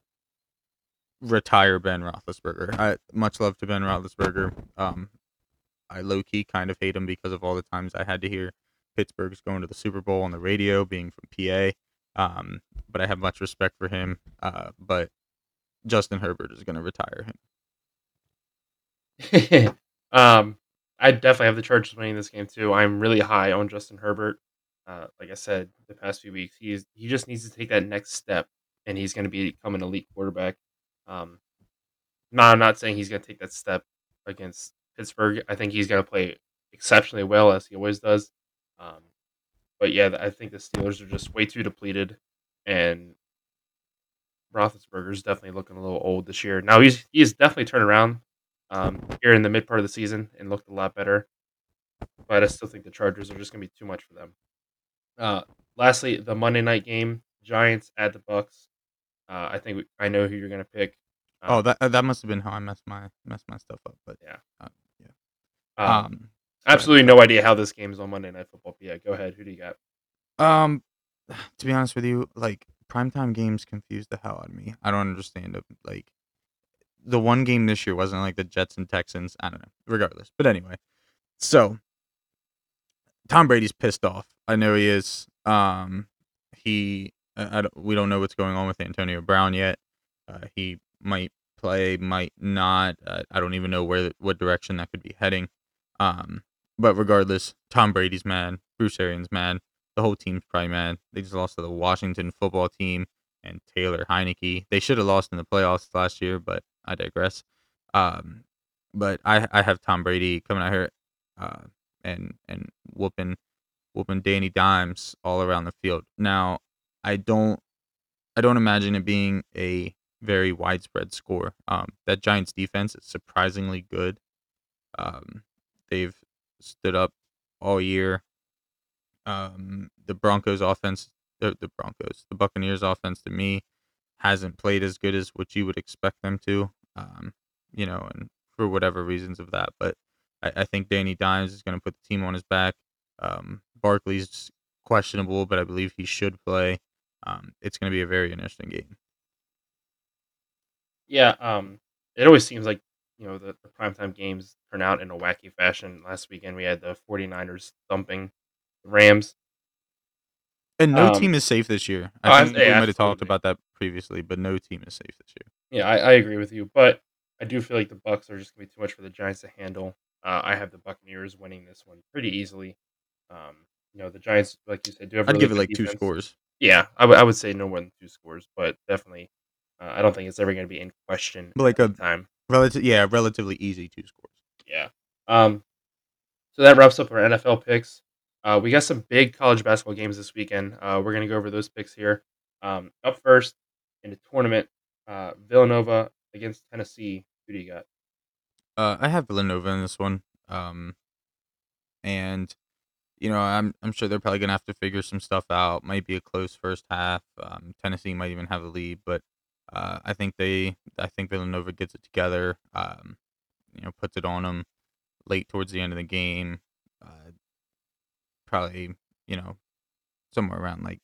retire Ben Roethlisberger. I much love to Ben Roethlisberger. Um, I low key kind of hate him because of all the times I had to hear Pittsburgh's going to the Super Bowl on the radio, being from PA. Um, but I have much respect for him. Uh, but Justin Herbert is going to retire him. um, I definitely have the Chargers winning this game too. I'm really high on Justin Herbert. Uh, like I said, the past few weeks, he's he just needs to take that next step, and he's going to become an elite quarterback. Um, no, I'm not saying he's going to take that step against Pittsburgh. I think he's going to play exceptionally well as he always does. Um, but yeah, I think the Steelers are just way too depleted, and Roethlisberger's definitely looking a little old this year. Now he's he's definitely turned around um, here in the mid part of the season and looked a lot better, but I still think the Chargers are just going to be too much for them. Uh, lastly, the Monday night game: Giants at the Bucks. Uh, I think we, I know who you're going to pick. Um, oh, that that must have been how I messed my messed my stuff up. But yeah, uh, yeah. Um, um absolutely no idea how this game is on Monday Night Football. But yeah, go ahead. Who do you got? Um, to be honest with you, like primetime games confuse the hell out of me. I don't understand it. Like the one game this year wasn't like the Jets and Texans. I don't know. Regardless, but anyway, so Tom Brady's pissed off. I know he is. Um, he I, I we don't know what's going on with Antonio Brown yet. Uh, he might play, might not. Uh, I don't even know where what direction that could be heading. Um, but regardless, Tom Brady's mad. Bruce Arians mad. The whole team's probably mad. They just lost to the Washington football team and Taylor Heinicke. They should have lost in the playoffs last year, but I digress. Um, but I I have Tom Brady coming out here, uh, and and whooping whooping Danny Dimes all around the field. Now I don't I don't imagine it being a very widespread score. Um, that Giants defense is surprisingly good. Um, they've stood up all year. Um, the Broncos offense, the, Broncos, the Buccaneers offense to me hasn't played as good as what you would expect them to. Um, you know, and for whatever reasons of that, but I, I think Danny Dimes is going to put the team on his back. Um, Barkley's questionable, but I believe he should play. Um, it's going to be a very interesting game. Yeah, um, it always seems like you know the, the primetime games turn out in a wacky fashion. Last weekend we had the 49ers thumping the Rams. And no um, team is safe this year. I oh, think we might have talked about that previously, but no team is safe this year. Yeah, I, I agree with you, but I do feel like the Bucks are just gonna be too much for the Giants to handle. Uh, I have the Buccaneers winning this one pretty easily. Um, you know, the Giants, like you said, do have. I'd give it like defense. two scores. Yeah, I, w- I would say no more than two scores, but definitely, uh, I don't think it's ever going to be in question. But like a time, relative, yeah, relatively easy two scores. Yeah. Um. So that wraps up our NFL picks. Uh, we got some big college basketball games this weekend. Uh, we're going to go over those picks here. Um, up first in the tournament, uh, Villanova against Tennessee. Who do you got? Uh, I have Villanova in this one. Um, and you know, I'm I'm sure they're probably gonna have to figure some stuff out. Might be a close first half. Um, Tennessee might even have the lead, but uh, I think they, I think Villanova gets it together. Um, you know, puts it on them late towards the end of the game. Uh, probably, you know, somewhere around like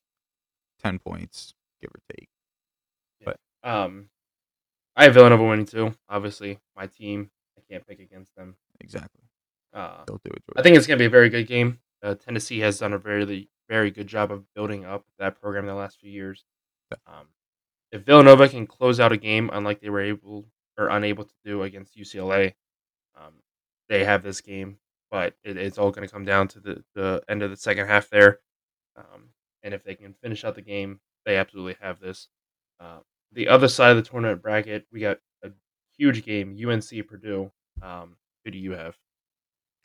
ten points, give or take. Yeah. But um, I have Villanova winning too. Obviously, my team. I can't pick against them. Exactly. Uh, They'll do it. I think it's gonna be a very good game. Uh, Tennessee has done a very very good job of building up that program in the last few years. Um, if Villanova can close out a game unlike they were able or unable to do against UCLA, um, they have this game. But it, it's all going to come down to the, the end of the second half there. Um, and if they can finish out the game, they absolutely have this. Uh, the other side of the tournament bracket, we got a huge game UNC Purdue. Um, who do you have?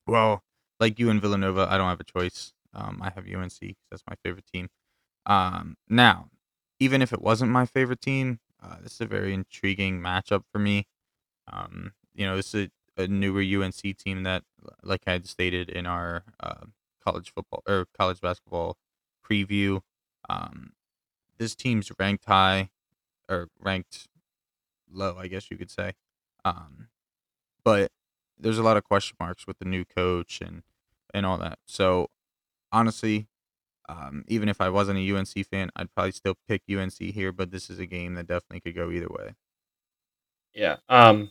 Well, like you and Villanova, I don't have a choice. Um, I have UNC that's my favorite team. Um, now, even if it wasn't my favorite team, uh, this is a very intriguing matchup for me. Um, you know, this is a, a, newer UNC team that, like I had stated in our uh, college football or college basketball preview, um, this team's ranked high or ranked low, I guess you could say. Um, but there's a lot of question marks with the new coach and and all that. So honestly, Um, even if I wasn't a UNC fan, I'd probably still pick UNC here. But this is a game that definitely could go either way. Yeah. Um,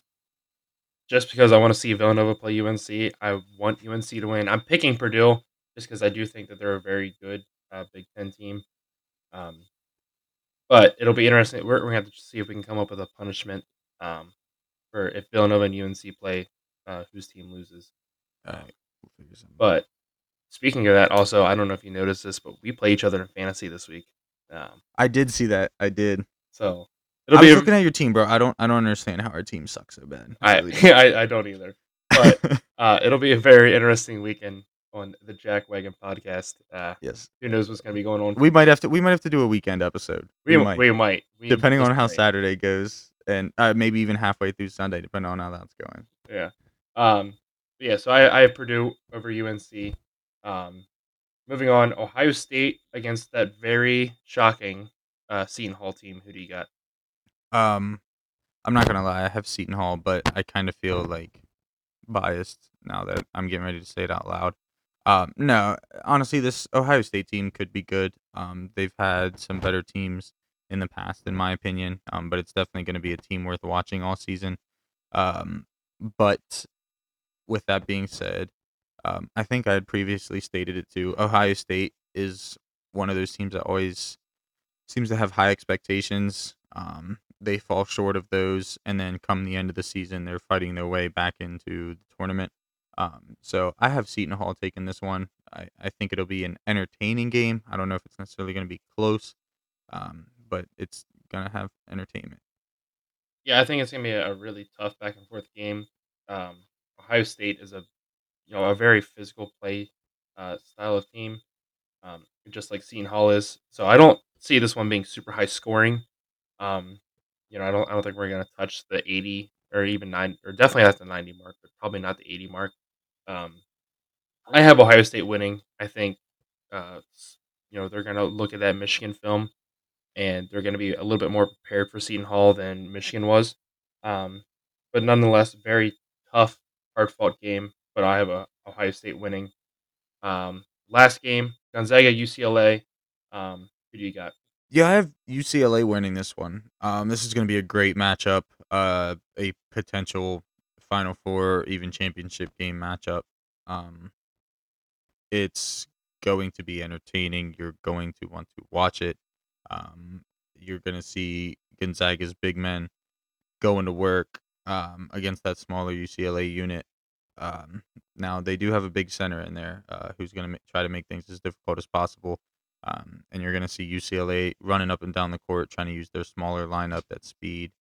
just because I want to see Villanova play UNC, I want UNC to win. I'm picking Purdue just because I do think that they're a very good uh, Big Ten team. Um, but it'll be interesting. We're, we're gonna have to see if we can come up with a punishment um, for if Villanova and UNC play, uh, whose team loses. All Um, we'll. But speaking of that, also I don't know if you noticed this, but we play each other in fantasy this week. Um, I did see that. I did. so I it'll was be. looking at your team, bro. I don't. I don't understand how our team sucks so bad. I, really don't. I I don't either. But uh, it'll be a very interesting weekend on the Jack Wagon podcast. Uh, yes, who knows what's going to be going on? we might have to. We might have to do a weekend episode. we, We, might. We might. We depending on how might. Saturday goes, and uh, maybe even halfway through Sunday, depending on how that's going. Yeah. Um. Yeah. So I I have Purdue over UNC. Um. Moving on, Ohio State against that very shocking uh, Seton Hall team. Who do you got? Um, I'm not gonna lie. I have Seton Hall, but I kind of feel like biased now that I'm getting ready to say it out loud. Um, no, honestly, this Ohio State team could be good. Um, they've had some better teams in the past, in my opinion. Um, but it's definitely going to be a team worth watching all season. Um, but with that being said, um, I think I had previously stated it too. Ohio State is one of those teams that always seems to have high expectations. Um, they fall short of those, and then come the end of the season, they're fighting their way back into the tournament. Um, so I have Seton Hall taking this one. I, I think it'll be an entertaining game. I don't know if it's necessarily going to be close, um, but it's going to have entertainment. Yeah, I think it's gonna be a, a really tough back and forth game. Um, Ohio State is a you know a very physical play uh, style of team, um, just like Seton Hall is. So I don't see this one being super high scoring. Um, you know, I don't I don't think we're gonna touch the eighty or even nine or definitely not the ninety mark, but probably not the eighty mark. Um, I have Ohio State winning. I think uh, you know they're gonna look at that Michigan film and they're to be a little bit more prepared for Seton Hall than Michigan was. Um, but nonetheless, very tough, hard fought game. But I have a Ohio State winning. Um, last game, Gonzaga UCLA. Um, who do you got? Yeah, I have UCLA winning this one. Um, this is going to be a great matchup. Uh, a potential Final Four, even championship game matchup. Um, it's going to be entertaining. You're going to want to watch it. Um, you're going to see Gonzaga's big men going to work um, against that smaller UCLA unit. Um, now they do have a big center in there uh, who's going to ma- try to make things as difficult as possible. Um, and you're going to see UCLA running up and down the court, trying to use their smaller lineup, at speed,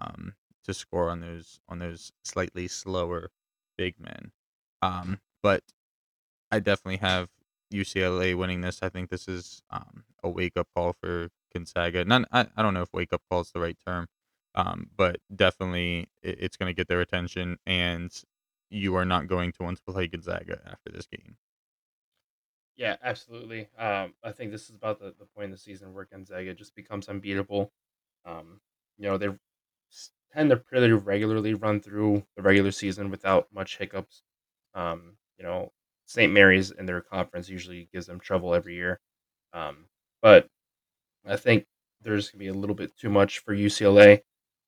um, to score on those on those slightly slower big men. Um, but I definitely have UCLA winning this. I think this is um, a wake up call for Gonzaga. None, I, I don't know if wake up call is the right term, um, but definitely it, it's going to get their attention, and you are not going to want to play Gonzaga after this game. Yeah, absolutely. Um, I think this is about the, the point in the season where Gonzaga just becomes unbeatable. Um, you know, they tend to pretty regularly run through the regular season without much hiccups. Um, you know, St. Mary's in their conference usually gives them trouble every year. Um, but I think there's going to be a little bit too much for UCLA.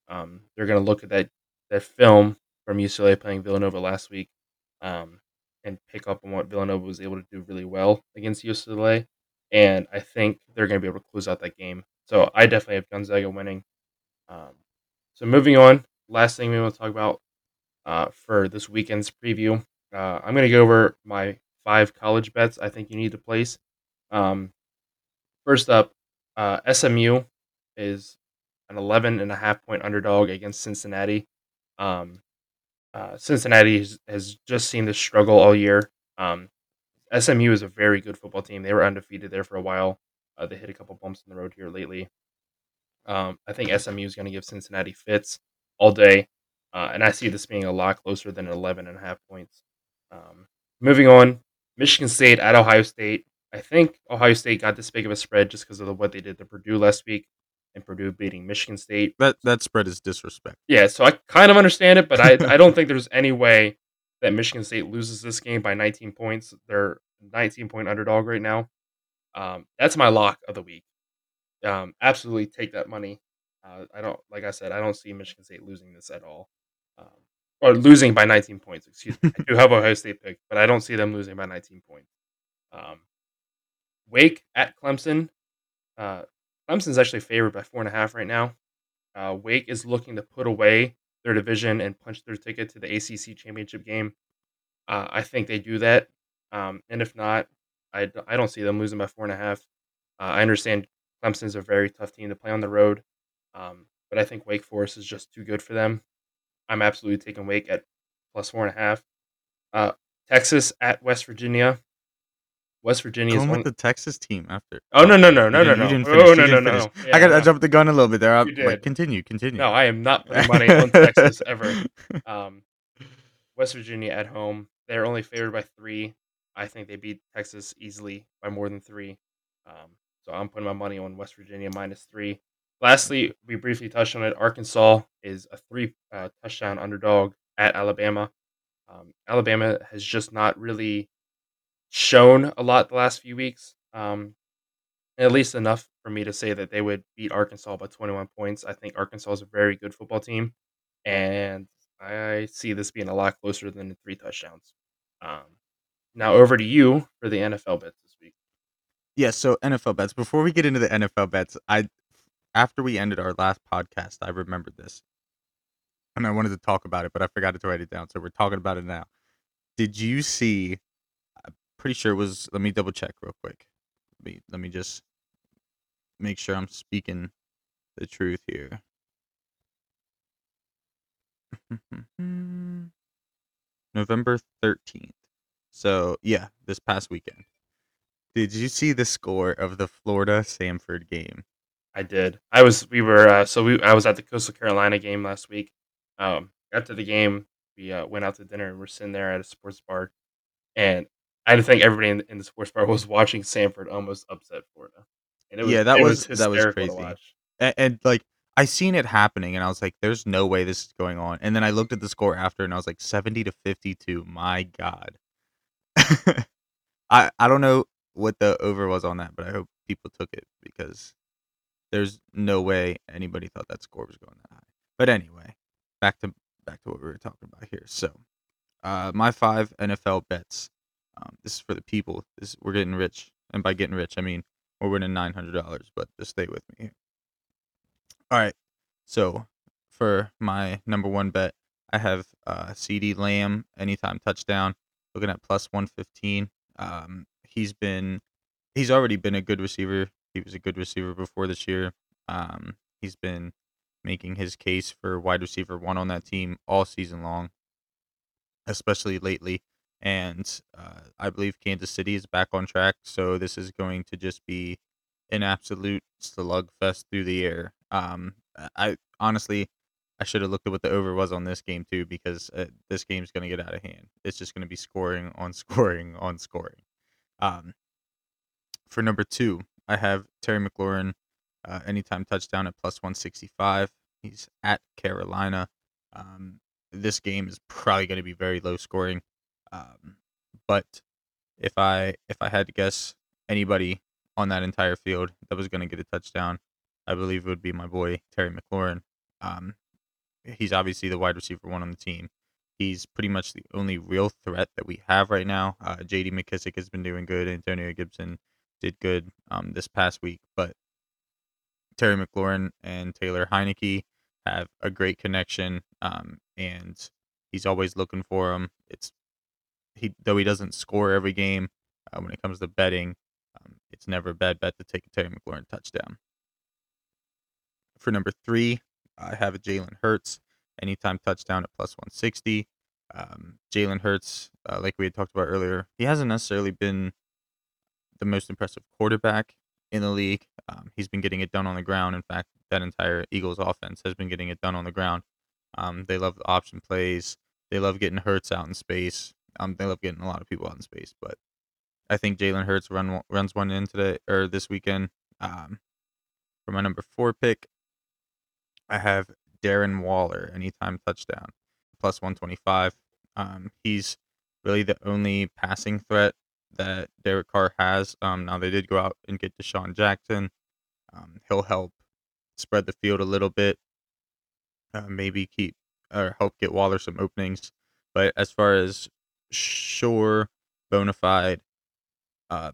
Um, they're going to look at that, that film from UCLA playing Villanova last week. Um, and pick up on what Villanova was able to do really well against UCLA. And I think they're going to be able to close out that game. So I definitely have Gonzaga winning. Um, so moving on, last thing we want to talk about uh, for this weekend's preview, uh, I'm going to go over my five college bets I think you need to place. Um, first up, uh, SMU is an 11 and a half point underdog against Cincinnati. Um, uh, Cincinnati has, has just seen this struggle all year. Um, SMU is a very good football team. They were undefeated there for a while. Uh, they hit a couple bumps in the road here lately. Um, I think SMU is going to give Cincinnati fits all day, uh, and I see this being a lot closer than 11 and a half points. Um, moving on, Michigan State at Ohio State. I think Ohio State got this big of a spread just because of the, what they did to Purdue last week, and Purdue beating Michigan State. That that spread is disrespect. Yeah, so I kind of understand it, but I, I don't think there's any way that Michigan State loses this game by 19 points. They're 19 point underdog right now. Um, that's my lock of the week. Um, absolutely take that money. Uh, I don't, like I said, I don't see Michigan State losing this at all, um, or losing by 19 points. Excuse me. I do have Ohio State pick, but I don't see them losing by 19 points. Um, Wake at Clemson. Uh, Clemson's actually favored by four and a half right now. Uh, Wake is looking to put away their division and punch their ticket to the ACC championship game. Uh, I think they do that, um, and if not, I, I don't see them losing by four and a half. Uh, I understand Clemson's a very tough team to play on the road, um, but I think Wake Forest is just too good for them. I'm absolutely taking Wake at plus four and a half. Uh, Texas at West Virginia. West Virginia is one. with the Texas team after. Oh no no no no no no! Oh, no no no! I got. I jumped the gun a little bit there. I, You like, continue. Continue. No, I am not putting money on Texas ever. Um, West Virginia at home. They're only favored by three. I think they beat Texas easily by more than three. Um, so I'm putting my money on West Virginia minus three. Lastly, we briefly touched on it. Arkansas is a three uh, touchdown underdog at Alabama. Um, Alabama has just not really shown a lot the last few weeks. Um, at least enough for me to say that they would beat Arkansas by 21 points. I think Arkansas is a very good football team, and I see this being a lot closer than the three touchdowns. Um, now over to you for the NFL bets this week. Yeah, so NFL bets. Before we get into the NFL bets, I after we ended our last podcast, I remembered this. And I wanted to talk about it, but I forgot to write it down. So we're talking about it now. Did you see pretty sure it was let me double check real quick. Let me let me just make sure I'm speaking the truth here. November 13th. So, yeah, this past weekend. Did you see the score of the Florida Samford game? I did. I was. We were. Uh, so we. I was at the Coastal Carolina game last week. Um, after the game, we uh, went out to dinner and we're sitting there at a sports bar, and I think everybody in, in the sports bar was watching Samford almost upset Florida. And it was, Yeah, that it was- that was crazy. And, and like I seen it happening, and I was like, "There's no way this is going on." And then I looked at the score after, and I was like, "70 to 52." My God. I I don't know what the over was on that, but I hope people took it because there's no way anybody thought that score was going that high. But anyway, back to back to what we were talking about here. So, uh, my five NFL bets. Um, this is for the people. This we're getting rich, and by getting rich, I mean we're winning nine hundred dollars. But just stay with me. All right. So for my number one bet, I have uh, CeeDee Lamb anytime touchdown. Looking at plus one fifteen. Um, he's been he's already been a good receiver. He was a good receiver before this year. Um, he's been making his case for wide receiver one on that team all season long, especially lately. And uh, I believe Kansas City is back on track. So this is going to just be an absolute slugfest through the air. Um, I honestly, I should have looked at what the over was on this game too, because uh, this game's going to get out of hand. It's just going to be scoring on scoring on scoring. Um, for number two, I have Terry McLaurin, uh, anytime touchdown at plus 165. He's at Carolina. Um, this game is probably going to be very low scoring. Um, but if I if I had to guess anybody on that entire field that was going to get a touchdown, I believe it would be my boy Terry McLaurin. Um, he's obviously the wide receiver one on the team. He's pretty much the only real threat that we have right now. Uh, J.D. McKissic has been doing good. Antonio Gibson did good um, this past week, but Terry McLaurin and Taylor Heinicke have a great connection, um, and he's always looking for him. It's he though he doesn't score every game. Uh, when it comes to betting, um, it's never a bad bet to take a Terry McLaurin touchdown. For number three, I have a Jalen Hurts anytime touchdown at plus 160. Um, Jalen Hurts, uh, like we had talked about earlier, he hasn't necessarily been the most impressive quarterback in the league. Um, he's been getting it done on the ground. In fact, that entire Eagles offense has been getting it done on the ground. Um, they love the option plays. They love getting Hurts out in space. Um, they love getting a lot of people out in space. But I think Jalen Hurts run runs one in today or this weekend. Um, for my number four pick, I have Darren Waller anytime touchdown plus 125. Um, he's really the only passing threat that Derek Carr has. Um, now they did go out and get DeSean Jackson. Um, he'll help spread the field a little bit. Uh, maybe keep or help get Waller some openings. But as far as sure, bona fide, uh,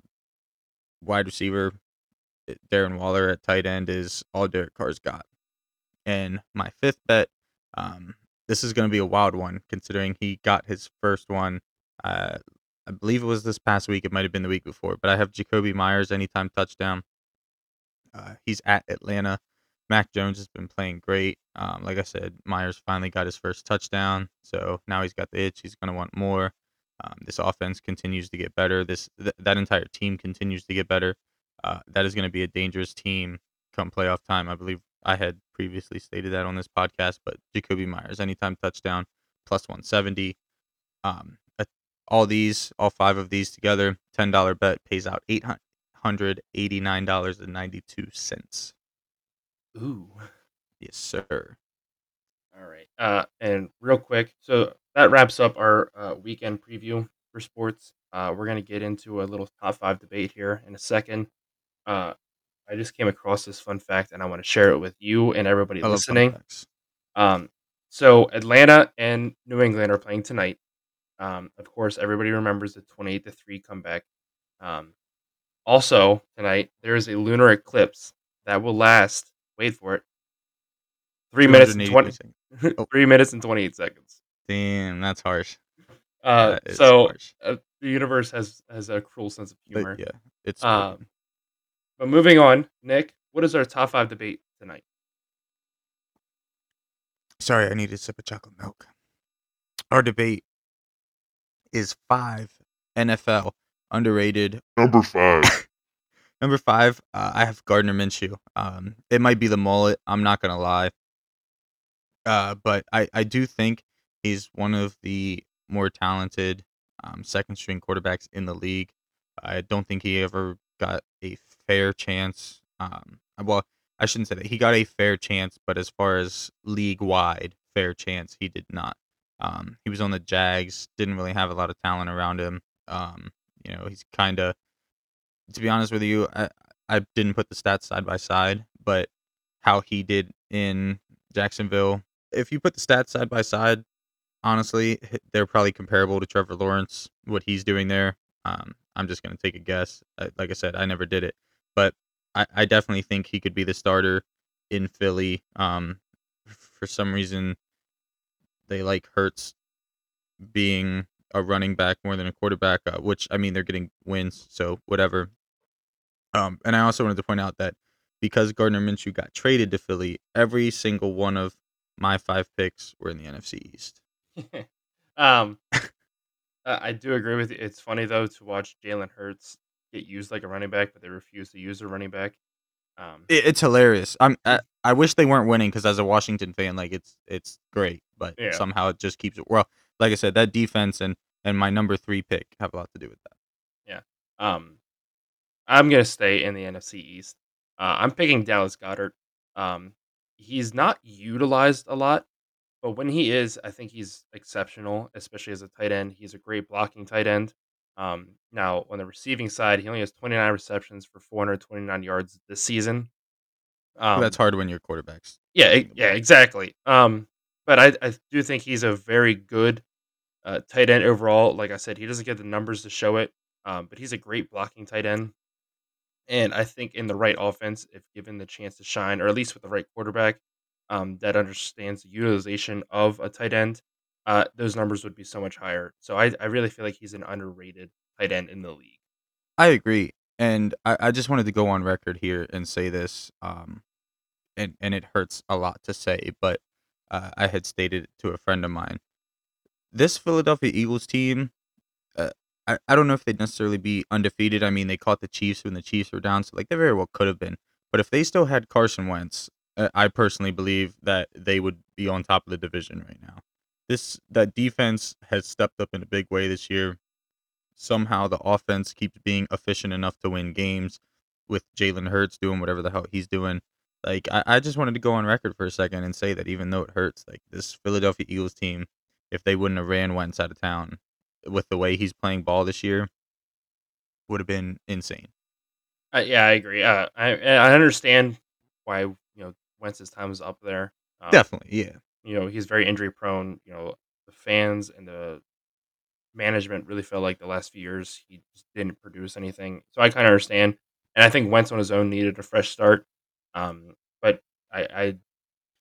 wide receiver, eh, Darren Waller at tight end is all Derek Carr's got. And my fifth bet, um, this is going to be a wild one considering he got his first one. Uh, I believe it was this past week. It might have been the week before, but I have Jakobi Meyers anytime touchdown. Uh, he's at Atlanta. Mac Jones has been playing great. Um, like I said, Meyers finally got his first touchdown, so now he's got the itch. He's going to want more. Um, this offense continues to get better. This th- that entire team continues to get better. Uh, that is going to be a dangerous team come playoff time. I believe I had previously stated that on this podcast, but Jakobi Meyers, anytime touchdown, plus 170. Um, all these, all five of these together, $10 bet pays out $889.92. Ooh. Yes, sir. All right. Uh, and real quick, so that wraps up our uh, weekend preview for sports. Uh, we're gonna get into a little top five debate here in a second. Uh, I just came across this fun fact, and I want to share it with you and everybody I listening. Um, so Atlanta and New England are playing tonight. Um, of course, everybody remembers the twenty-eight to three comeback. Um, also tonight there is a lunar eclipse that will last. Wait for it. Three minutes and twenty. seconds. Oh. three minutes and twenty-eight seconds. Damn, that's harsh. Uh, That is so harsh. uh, the universe has has a cruel sense of But humor. yeah, it's Um. But moving on, Nick, what is our top five debate tonight? Sorry, I need a sip of chocolate milk. Our debate is five NFL underrated. Number five. Number five, uh, I have Gardner Minshew. Um, it might be the mullet. I'm not gonna lie. Uh, but I, I do think he's one of the more talented um, second string quarterbacks in the league. I don't think he ever got a fair chance. Um, well, I shouldn't say that he got a fair chance, but as far as league wide fair chance, he did not. Um, he was on the Jags, didn't really have a lot of talent around him. Um, you know, he's kind of, to be honest with you, I, I didn't put the stats side by side, but how he did in Jacksonville, if you put the stats side by side, honestly, they're probably comparable to Trevor Lawrence, what he's doing there. Um, I'm just going to take a guess. I, like I said, I never did it, but I, I definitely think he could be the starter in Philly. Um, for some reason, they like Hurts being a running back more than a quarterback, uh, which I mean they're getting wins, so whatever. Um, and I also wanted to point out that because Gardner Minshew got traded to Philly, every single one of my five picks were in the NFC East. um, uh, I do agree with you. It's funny though to watch Jalen Hurts get used like a running back, but they refuse to use a running back. Um, It, it's hilarious. I'm I, I wish they weren't winning because as a Washington fan, like it's it's great, but Yeah. somehow it just keeps it. well. Like I said, that defense and and my number three pick have a lot to do with that. Yeah. Um, I'm gonna stay in the NFC East. Uh, I'm picking Dallas Goedert. Um, he's not utilized a lot, but when he is, I think he's exceptional, especially as a tight end. He's a great blocking tight end. Um, now on the receiving side, he only has 29 receptions for 429 yards this season. Um, that's hard when you're quarterbacks. Yeah, yeah, exactly. Um, but I, I do think he's a very good uh, tight end overall. Like I said, he doesn't get the numbers to show it, um, but he's a great blocking tight end. And I think in the right offense, if given the chance to shine, or at least with the right quarterback um, that understands the utilization of a tight end, uh, those numbers would be so much higher. So I, I really feel like he's an underrated tight end in the league. I agree, and I, I just wanted to go on record here and say this. Um, and and it hurts a lot to say, but uh, I had stated to a friend of mine. This Philadelphia Eagles team, uh, I I don't know if they'd necessarily be undefeated. I mean, they caught the Chiefs when the Chiefs were down, so like they very well could have been. But if they still had Carson Wentz, uh, I personally believe that they would be on top of the division right now. This that defense has stepped up in a big way this year. Somehow the offense keeps being efficient enough to win games with Jalen Hurts doing whatever the hell he's doing. Like I, I just wanted to go on record for a second and say that even though it hurts, like this Philadelphia Eagles team, if they wouldn't have ran Wentz out of town with the way he's playing ball this year, would have been insane. Uh, yeah, I agree. Uh, I I understand why Wentz's time was up there. Um, Definitely, yeah. You know he's very injury prone. You know the fans and the management really felt like the last few years he just didn't produce anything. So I kind of understand, and I think Wentz on his own needed a fresh start. Um, but I, I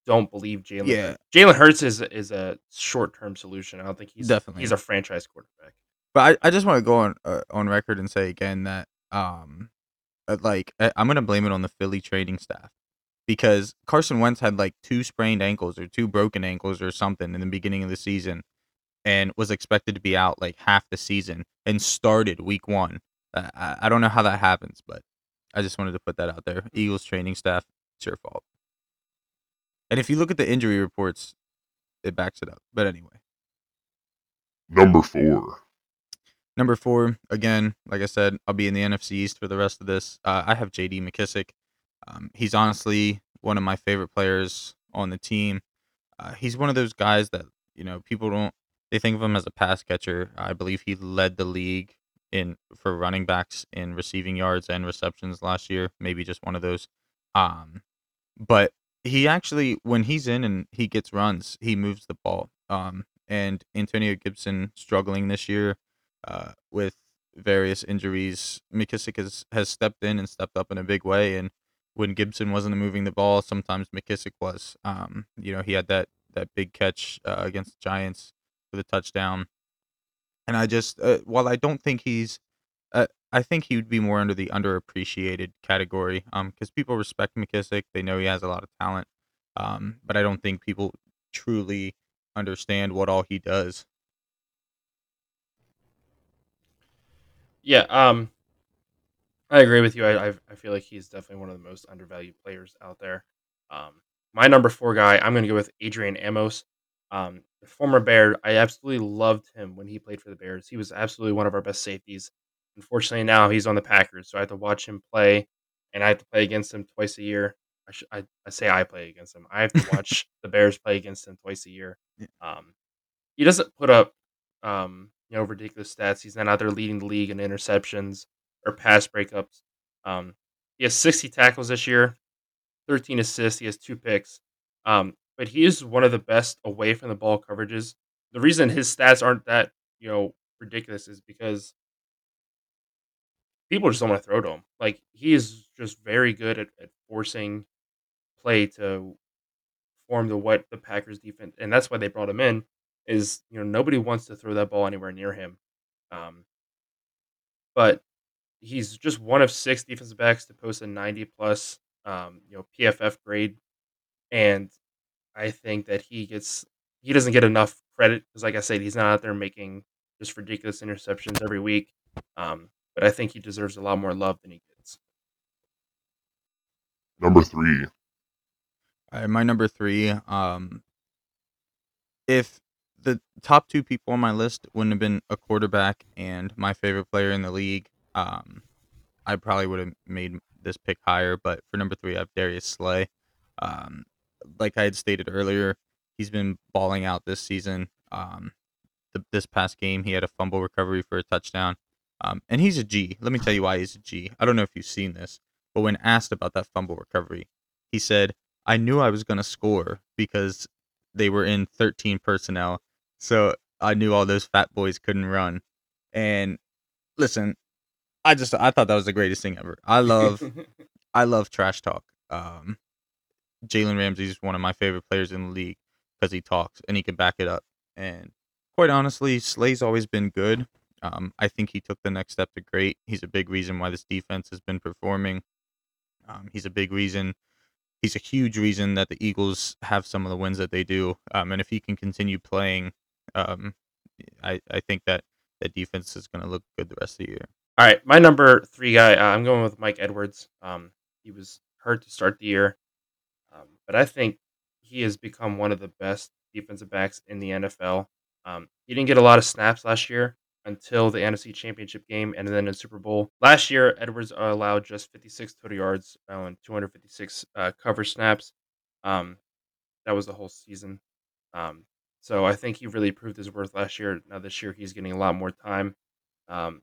don't believe Jalen. Yeah, Jalen Hurts is is a short term solution. I don't think he's definitely he's a franchise quarterback. But I, I just want to go on uh, on record and say again that um, uh, like I, I'm gonna blame it on the Philly training staff because Carson Wentz had like two sprained ankles or two broken ankles or something in the beginning of the season and was expected to be out like half the season and started week one. Uh, I, I don't know how that happens, but I just wanted to put that out there. Eagles training staff, it's your fault. And if you look at the injury reports, it backs it up. But anyway. Number four. Number four, again, like I said, I'll be in the NFC East for the rest of this. Uh, I have J.D. McKissic. Um, he's honestly one of my favorite players on the team. Uh, he's one of those guys that you know people don't they think of him as a pass catcher. I believe he led the league in for running backs in receiving yards and receptions last year. Maybe just one of those. Um, but he actually, when he's in and he gets runs, he moves the ball. Um, and Antonio Gibson struggling this year uh, with various injuries. McKissic has, has stepped in and stepped up in a big way. And when Gibson wasn't moving the ball, sometimes McKissic was. Um, you know, he had that that big catch uh, against the Giants for the touchdown. And I just, uh, while I don't think he's, uh, I think he would be more under the underappreciated category. Um, because people respect McKissic. they know he has a lot of talent. Um, but I don't think people truly understand what all he does. Yeah, um, I agree with you. I, I, I feel like he's definitely one of the most undervalued players out there. Um, my number four guy, I'm going to go with Adrian Amos. Um, the former Bear, I absolutely loved him when he played for the Bears. He was absolutely one of our best safeties. Unfortunately, now he's on the Packers, so I have to watch him play, and I have to play against him twice a year. I, sh- I, I say I play against him. I have to watch the Bears play against him twice a year. Um, he doesn't put up, um, you know, ridiculous stats. He's not out there leading the league in interceptions or pass breakups. Um, he has 60 tackles this year, 13 assists. He has two picks. Um, but he is one of the best away from the ball coverages. The reason his stats aren't that you know ridiculous is because people just don't want to throw to him. Like he is just very good at, at forcing play to form the what the Packers defense, and that's why they brought him in. Is you know nobody wants to throw that ball anywhere near him, um, but he's just one of six defensive backs to post a ninety plus um, you know PFF grade, and I think that he gets he doesn't get enough credit because, like I said, he's not out there making just ridiculous interceptions every week. Um, but I think he deserves a lot more love than he gets. Number three. All right, my number three. Um, if the top two people on my list wouldn't have been a quarterback and my favorite player in the league, um, I probably would have made this pick higher. But for number three, I have Darius Slay. Um, like I had stated earlier, he's been balling out this season. Um, this past game, he had a fumble recovery for a touchdown. Um, and he's a G. Let me tell you why he's a G. I don't know if you've seen this, but when asked about that fumble recovery, he said, I knew I was going to score because they were in 13 personnel. So I knew all those fat boys couldn't run. And listen, I just I thought that was the greatest thing ever. I love I love trash talk. Um, Jalen Ramsey is one of my favorite players in the league because he talks and he can back it up. And quite honestly, Slay's always been good. Um, I think he took the next step to great. He's a big reason why this defense has been performing. Um, he's a big reason. He's a huge reason that the Eagles have some of the wins that they do. Um, and if he can continue playing, um, I, I think that that defense is going to look good the rest of the year. All right, my number three guy, uh, I'm going with Mike Edwards. Um, he was hurt to start the year. Um, but I think he has become one of the best defensive backs in the NFL. Um, he didn't get a lot of snaps last year until the NFC Championship game and then in Super Bowl. Last year, Edwards allowed just 56 total yards and 256 uh, cover snaps. Um, that was the whole season. Um, so I think he really proved his worth last year. Now this year, he's getting a lot more time. Um,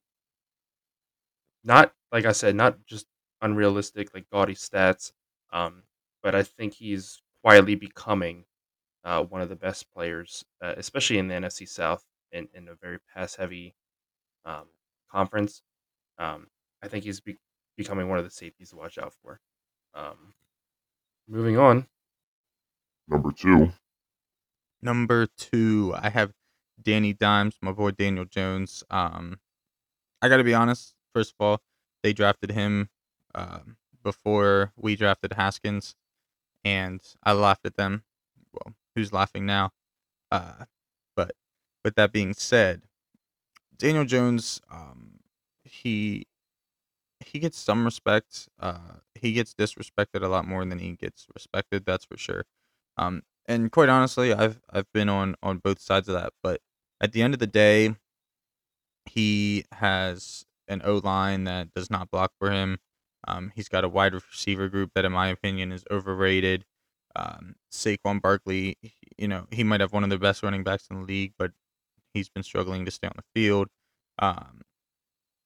not like I said, not just unrealistic like gaudy stats, um, but I think he's quietly becoming uh, one of the best players, uh, especially in the NFC South in, in a very pass heavy um, conference. Um, I think he's be- becoming one of the safeties to watch out for. Um, moving on, Number two. Number two, I have Danny Dimes, my boy Daniel Jones. Um, I got to be honest. First of all, they drafted him um, before we drafted Haskins, and I laughed at them. Well, who's laughing now? Uh, but with that being said, Daniel Jones, um, he he gets some respect. Uh, he gets disrespected a lot more than he gets respected. That's for sure. Um, and quite honestly, I've I've been on on both sides of that. But at the end of the day, he has an O line that does not block for him. Um, he's got a wide receiver group that, in my opinion, is overrated. Um, Saquon Barkley, you know, he might have one of the best running backs in the league, but he's been struggling to stay on the field. Um,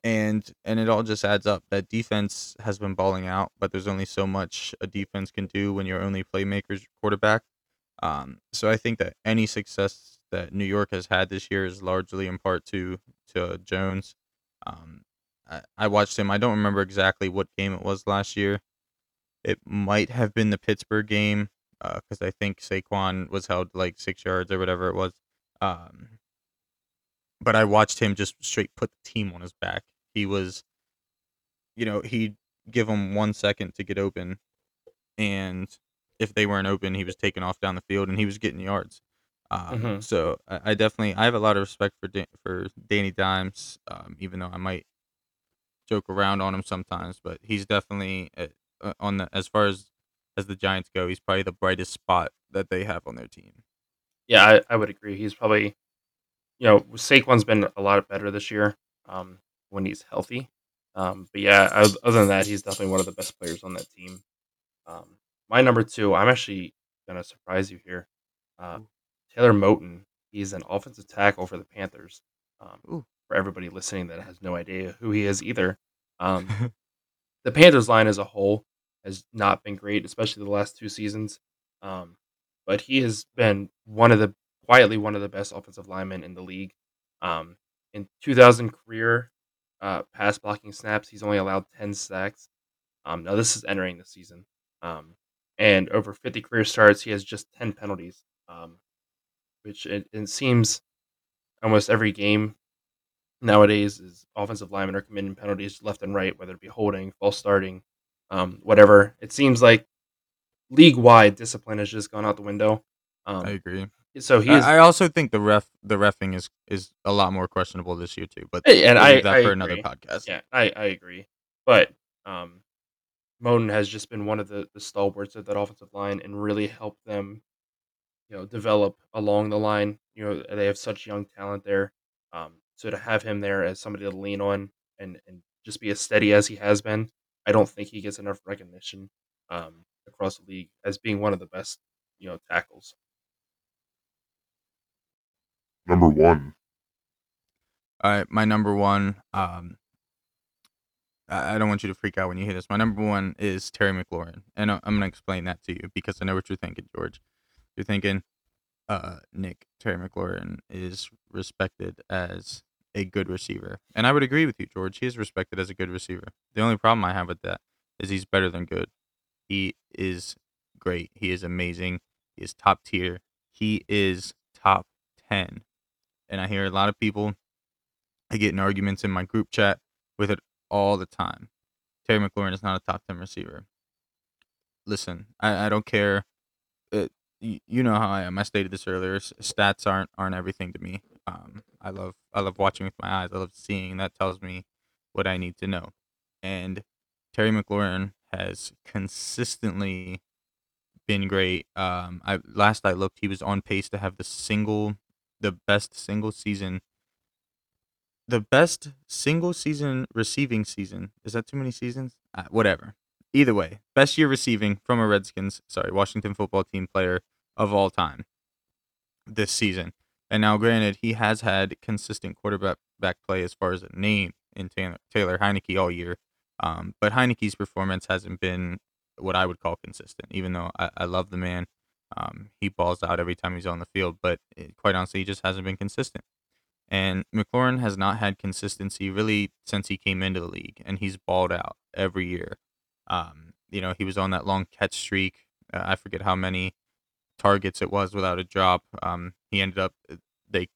and and it all just adds up. That defense has been balling out, but there's only so much a defense can do when your only playmaker's quarterback. Um, so I think that any success that New York has had this year is largely in part to to Jones. Um, I, I watched him. I don't remember exactly what game it was last year. It might have been the Pittsburgh game because I think Saquon was held like six yards or whatever it was. Um, but I watched him just straight put the team on his back. He was, you know, he'd give them one second to get open, and if they weren't open, he was taking off down the field and he was getting yards. Um, Mhm. So I, I definitely I have a lot of respect for Dan, for Danny Dimes, um, even though I might joke around on him sometimes, but he's definitely uh, uh, on the as far as as the Giants go, he's probably the brightest spot that they have on their team. yeah, I, I would agree. He's probably, you know, Saquon's been a lot better this year um, when he's healthy. Um, but yeah, other than that, he's definitely one of the best players on that team. Um, my number two, I'm actually gonna surprise you here. Uh, Taylor Moton. He's an offensive tackle for the Panthers. Um. For everybody listening that has no idea who he is either, um, the Panthers line as a whole has not been great, especially the last two seasons. Um, but he has been one of the quietly one of the best offensive linemen in the league. Um, in 2000 career uh, pass blocking snaps, he's only allowed 10 sacks. Um, now this is entering the season. Um, and over 50 career starts, he has just 10 penalties, um, which it, it seems almost every game nowadays is offensive linemen are committing penalties left and right, whether it be holding, false starting, um, whatever. It seems like league wide discipline has just gone out the window. Um, I agree. so he is, I, also think the ref the refing is is a lot more questionable this year too. But and I- that I for another agree. podcast. yeah, I, I agree. But um, Moton has just been one of the, the stalwarts of that offensive line and really helped them, you know, develop along the line. You know, they have such young talent there. Um, so to have him there as somebody to lean on and, and just be as steady as he has been, I don't think he gets enough recognition um, across the league as being one of the best, you know, tackles. Number one. All right, my number one. Um, I I don't want you to freak out when you hear this. My number one is Terry McLaurin, and I- I'm gonna explain that to you because I know what you're thinking, George. You're thinking, uh, Nick Terry McLaurin is respected as a good receiver, and I would agree with you, George. He is respected as a good receiver. The only problem I have with that is he's better than good. He is great. He is amazing. He is top tier. He is top ten. And I hear a lot of people I get in arguments in my group chat with it all the time. Terry McLaurin is not a top 10 receiver. Listen, I, I don't care. Uh, it, you, you know how I am. I stated this earlier. Stats aren't aren't everything to me. Um, I love I love watching with my eyes. I love seeing. That tells me what I need to know. And Terry McLaurin has consistently been great. Um, I last I looked, he was on pace to have the single, the best single season the best single season receiving season. Is that too many seasons? Uh, whatever. Either way, best year receiving from a Redskins, sorry, Washington football team player of all time this season. And now, granted, he has had consistent quarterback back play as far as a name, in Taylor, Taylor Heinicke all year. Um, but Heinicke's performance hasn't been what I would call consistent, even though I, I love the man. Um, he balls out every time he's on the field, but it, quite honestly, he just hasn't been consistent. And McLaurin has not had consistency really since he came into the league, and he's balled out every year. Um, you know, he was on that long catch streak. Uh, I forget how many targets it was without a drop. Um, he ended up uh, they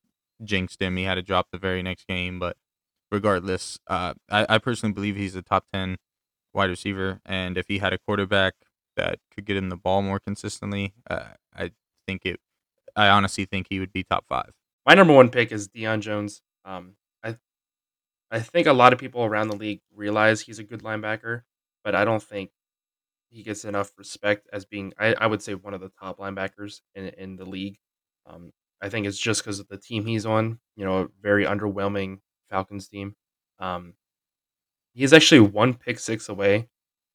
jinxed him. He had a drop the very next game, but regardless, uh, I, I personally believe he's a top ten wide receiver, and if he had a quarterback that could get him the ball more consistently, uh, I think it. I honestly think he would be top five. My number one pick is Deion Jones. Um, I, I think a lot of people around the league realize he's a good linebacker, but I don't think he gets enough respect as being, I, I would say, one of the top linebackers in in the league. Um, I think it's just because of the team he's on. You know, a very underwhelming Falcons team. Um, he's actually one pick six away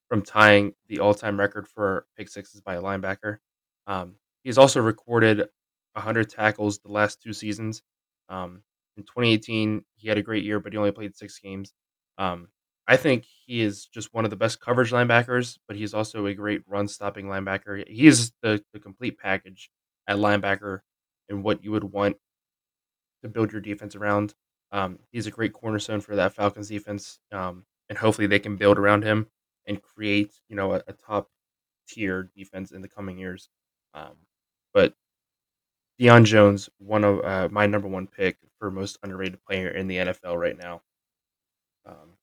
from tying the all-time record for pick sixes by a linebacker. Um, he's also recorded 100 tackles the last two seasons. Um, in 2018, he had a great year, but he only played six games. Um, I think he is just one of the best coverage linebackers, but he's also a great run stopping linebacker. He is the, the complete package at linebacker and what you would want to build your defense around. Um, he's a great cornerstone for that Falcons defense, um, and hopefully they can build around him and create, you know, a, a top tier defense in the coming years. Um, but Deion Jones, one of uh, my number one pick for most underrated player in the NFL right now. Um,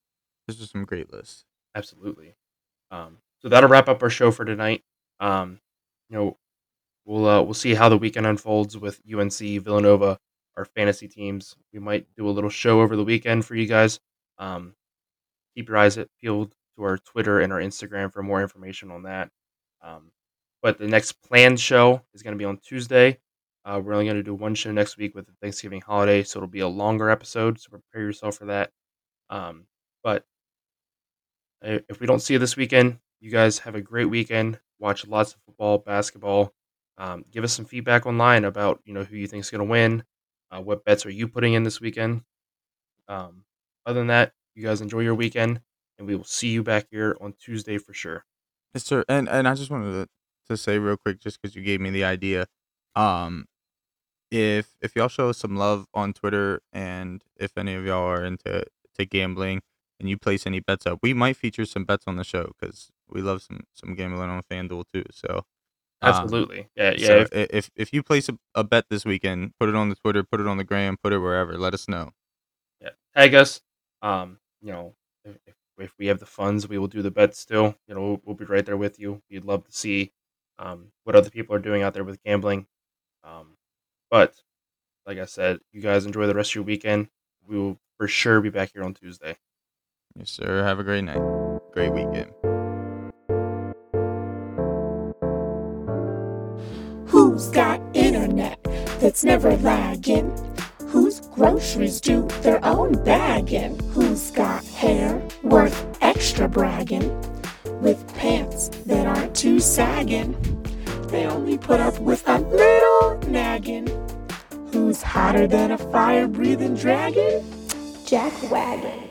This is some great lists. absolutely. Um, so that'll wrap up our show for tonight. Um, you know, we'll uh, we'll see how the weekend unfolds with UNC, Villanova, our fantasy teams. We might do a little show over the weekend for you guys. Um, keep your eyes peeled to our Twitter and our Instagram for more information on that. Um, but the next planned show is going to be on Tuesday. Uh, we're only going to do one show next week with the Thanksgiving holiday, so it'll be a longer episode. So prepare yourself for that. Um, but if we don't see you this weekend, you guys have a great weekend. Watch lots of football, basketball. Um, give us some feedback online about you know who you think is going to win. Uh, what bets are you putting in this weekend? Um, other than that, you guys enjoy your weekend, and we will see you back here on Tuesday for sure. Yes, sir. And and I just wanted to, to say real quick, just because you gave me the idea, um, if if y'all show us some love on Twitter, and if any of y'all are into to gambling, and you place any bets up, we might feature some bets on the show because we love some some gambling on FanDuel too. So um, Absolutely, yeah, yeah. so if- if if you place a, a bet this weekend, put it on the Twitter, put it on the gram, put it wherever. Let us know. yeah, tag us. Um, you know, if, if, if we have the funds, we will do the bets still. You know, we'll, we'll be right there with you. We'd love to see um, what other people are doing out there with gambling. Um, but like I said, you guys enjoy the rest of your weekend. We will for sure be back here on Tuesday. Yes, sir. Have a great night, great weekend. Who's got internet that's never lagging? Whose groceries do their own bagging? Who's got hair worth extra bragging? With pants that aren't too sagging? They only put up with a little nagging. Who's hotter than a fire breathing dragon? Jack Wagon.